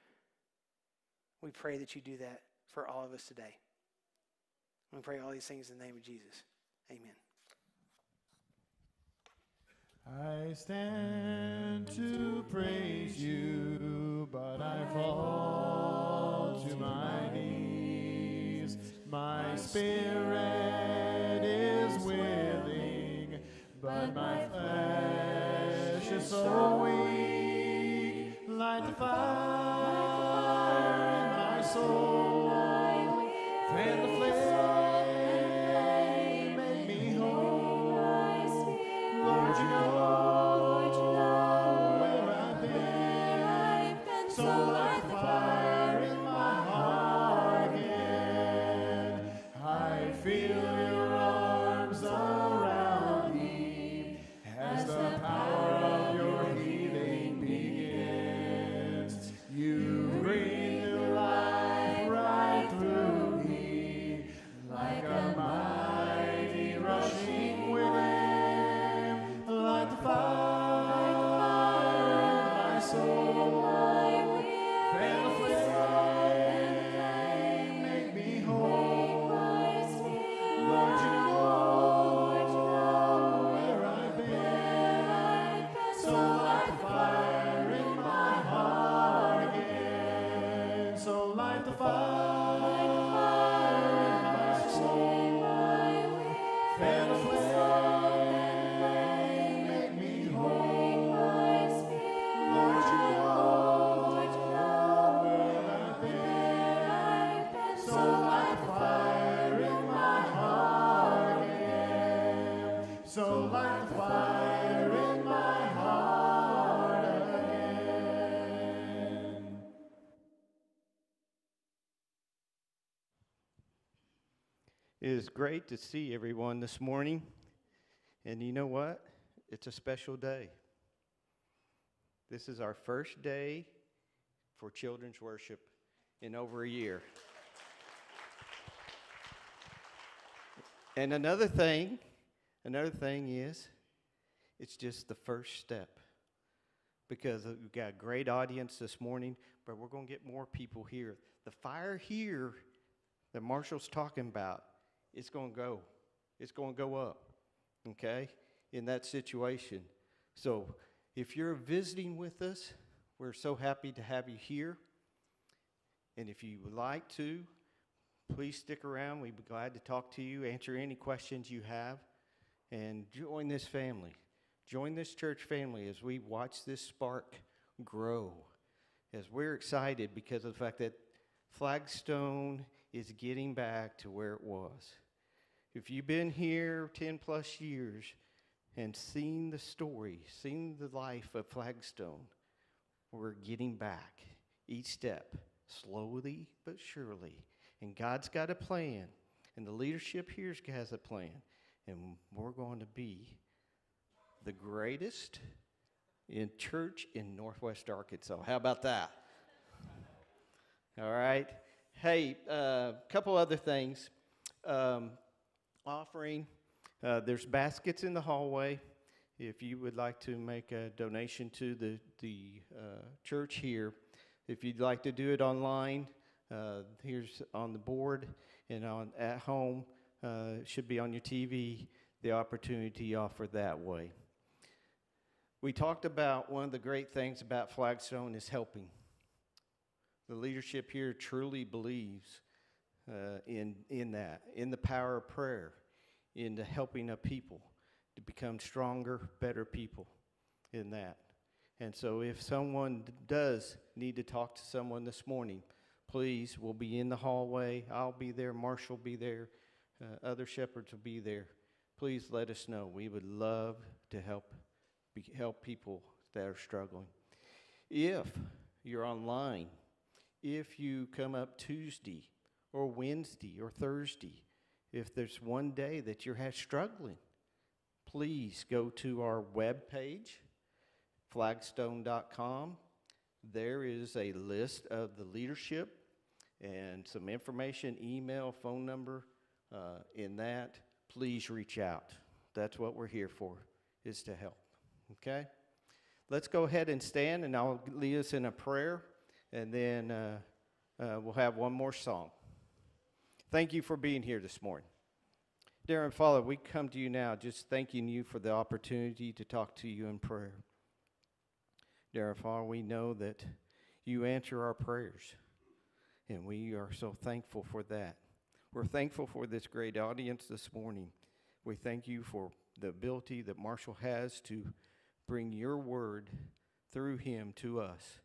A: We pray that you do that for all of us today. We pray all these things in the name of Jesus. Amen.
B: I stand to praise you, but I fall to my knees. My spirit is willing, but my flesh is so weak.
D: Is great to see everyone this morning. And you know what? It's a special day. This is our first day for children's worship in over a year. And another thing, another thing is, it's just the first step. Because we've got a great audience this morning, but we're going to get more people here. The fire here that Marshall's talking about, it's going to go. It's going to go up, okay, in that situation. So if you're visiting with us, we're so happy to have you here. And if you would like to, please stick around. We'd be glad to talk to you, answer any questions you have, and join this family. Join this church family as we watch this spark grow. As we're excited because of the fact that Flagstone is getting back to where it was. If you've been here 10 plus years and seen the story, seen the life of Flagstone, we're getting back each step, slowly but surely. And God's got a plan, and the leadership here has a plan, and we're going to be the greatest in church in Northwest Arkansas. How about that? All right. Hey, a uh, couple other things. Um, offering. Uh, there's baskets in the hallway. If you would like to make a donation to the the uh, church here, if you'd like to do it online, uh, here's on the board and on at home. Uh, should be on your TV. The opportunity offered that way. We talked about one of the great things about Flagstone is helping. The leadership here truly believes uh, in, in that, in the power of prayer, into helping a people to become stronger, better people in that. And so, if someone does need to talk to someone this morning, please, we'll be in the hallway. I'll be there, Marshall will be there, uh, other shepherds will be there. Please let us know. We would love to help be, help people that are struggling. If you're online, if you come up Tuesday or Wednesday or Thursday, if there's one day that you're struggling, please go to our web page, flagstone.com. There is a list of the leadership and some information, email, phone number uh, in that. Please reach out. That's what we're here for, is to help. Okay? Let's go ahead and stand, and I'll lead us in a prayer, and then uh, uh, we'll have one more song. Thank you for being here this morning. Dear Father, we come to you now just thanking you for the opportunity to talk to you in prayer. Dear Father, we know that you answer our prayers, and we are so thankful for that. We're thankful for this great audience this morning. We thank you for the ability that Marshall has to bring your word through him to us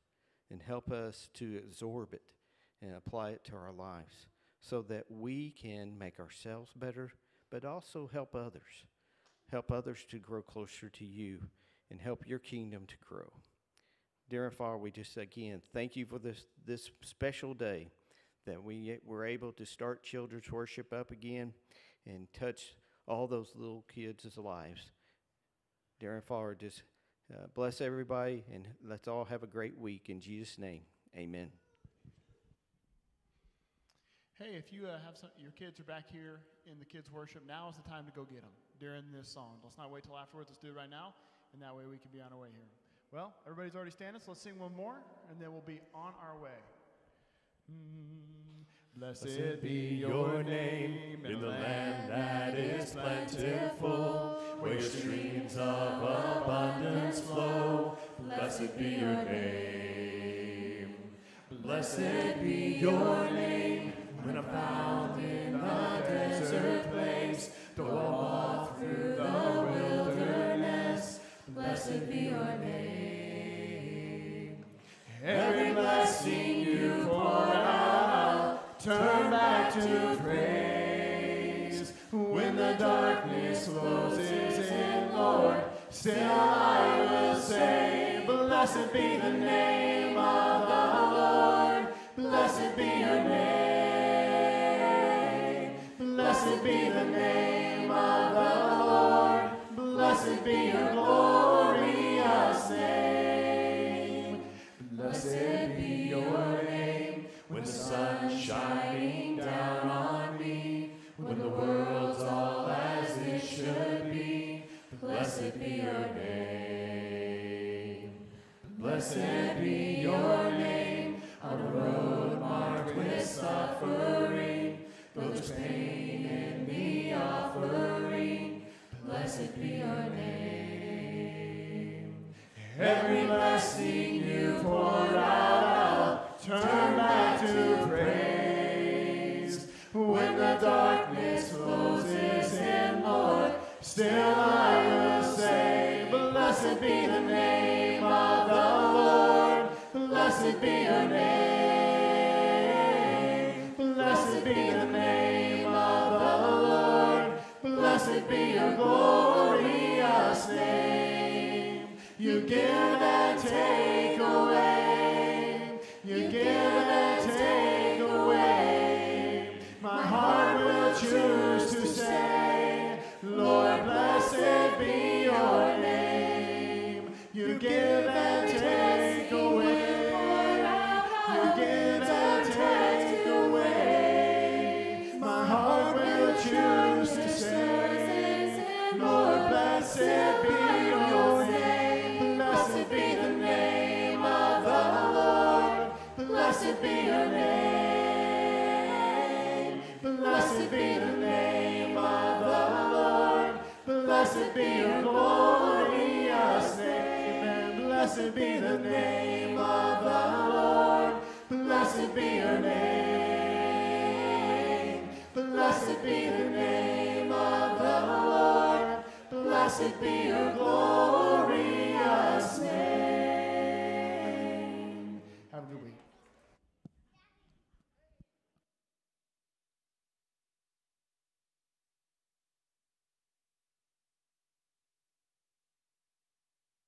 D: and help us to absorb it and apply it to our lives so that we can make ourselves better but also help others. Help others to grow closer to you and help your kingdom to grow. Dear Father, we just again thank you for this, this special day that we were able to start children's worship up again and touch all those little kids' lives. Dear Father, just uh, bless everybody and let's all have a great week. In Jesus' name, amen.
B: Hey, if you uh, have some, your kids are back here in the kids' worship, now is the time to go get them during this song. Let's not wait till afterwards. Let's do it right now, and that way we can be on our way here. Well, everybody's already standing, so let's sing one more, and then we'll be on our way. Mm, Blessed be your name in the land that is plentiful, where streams of abundance flow. Blessed be your name. Blessed be your name when I'm found in the desert place, though I walk through the wilderness. Blessed be your name. Every blessing you pour out, turn back to praise. When the darkness closes in, Lord, still I will say, Blessed be the name of the Lord. Blessed be your name. Blessed be the name of the Lord. Blessed be your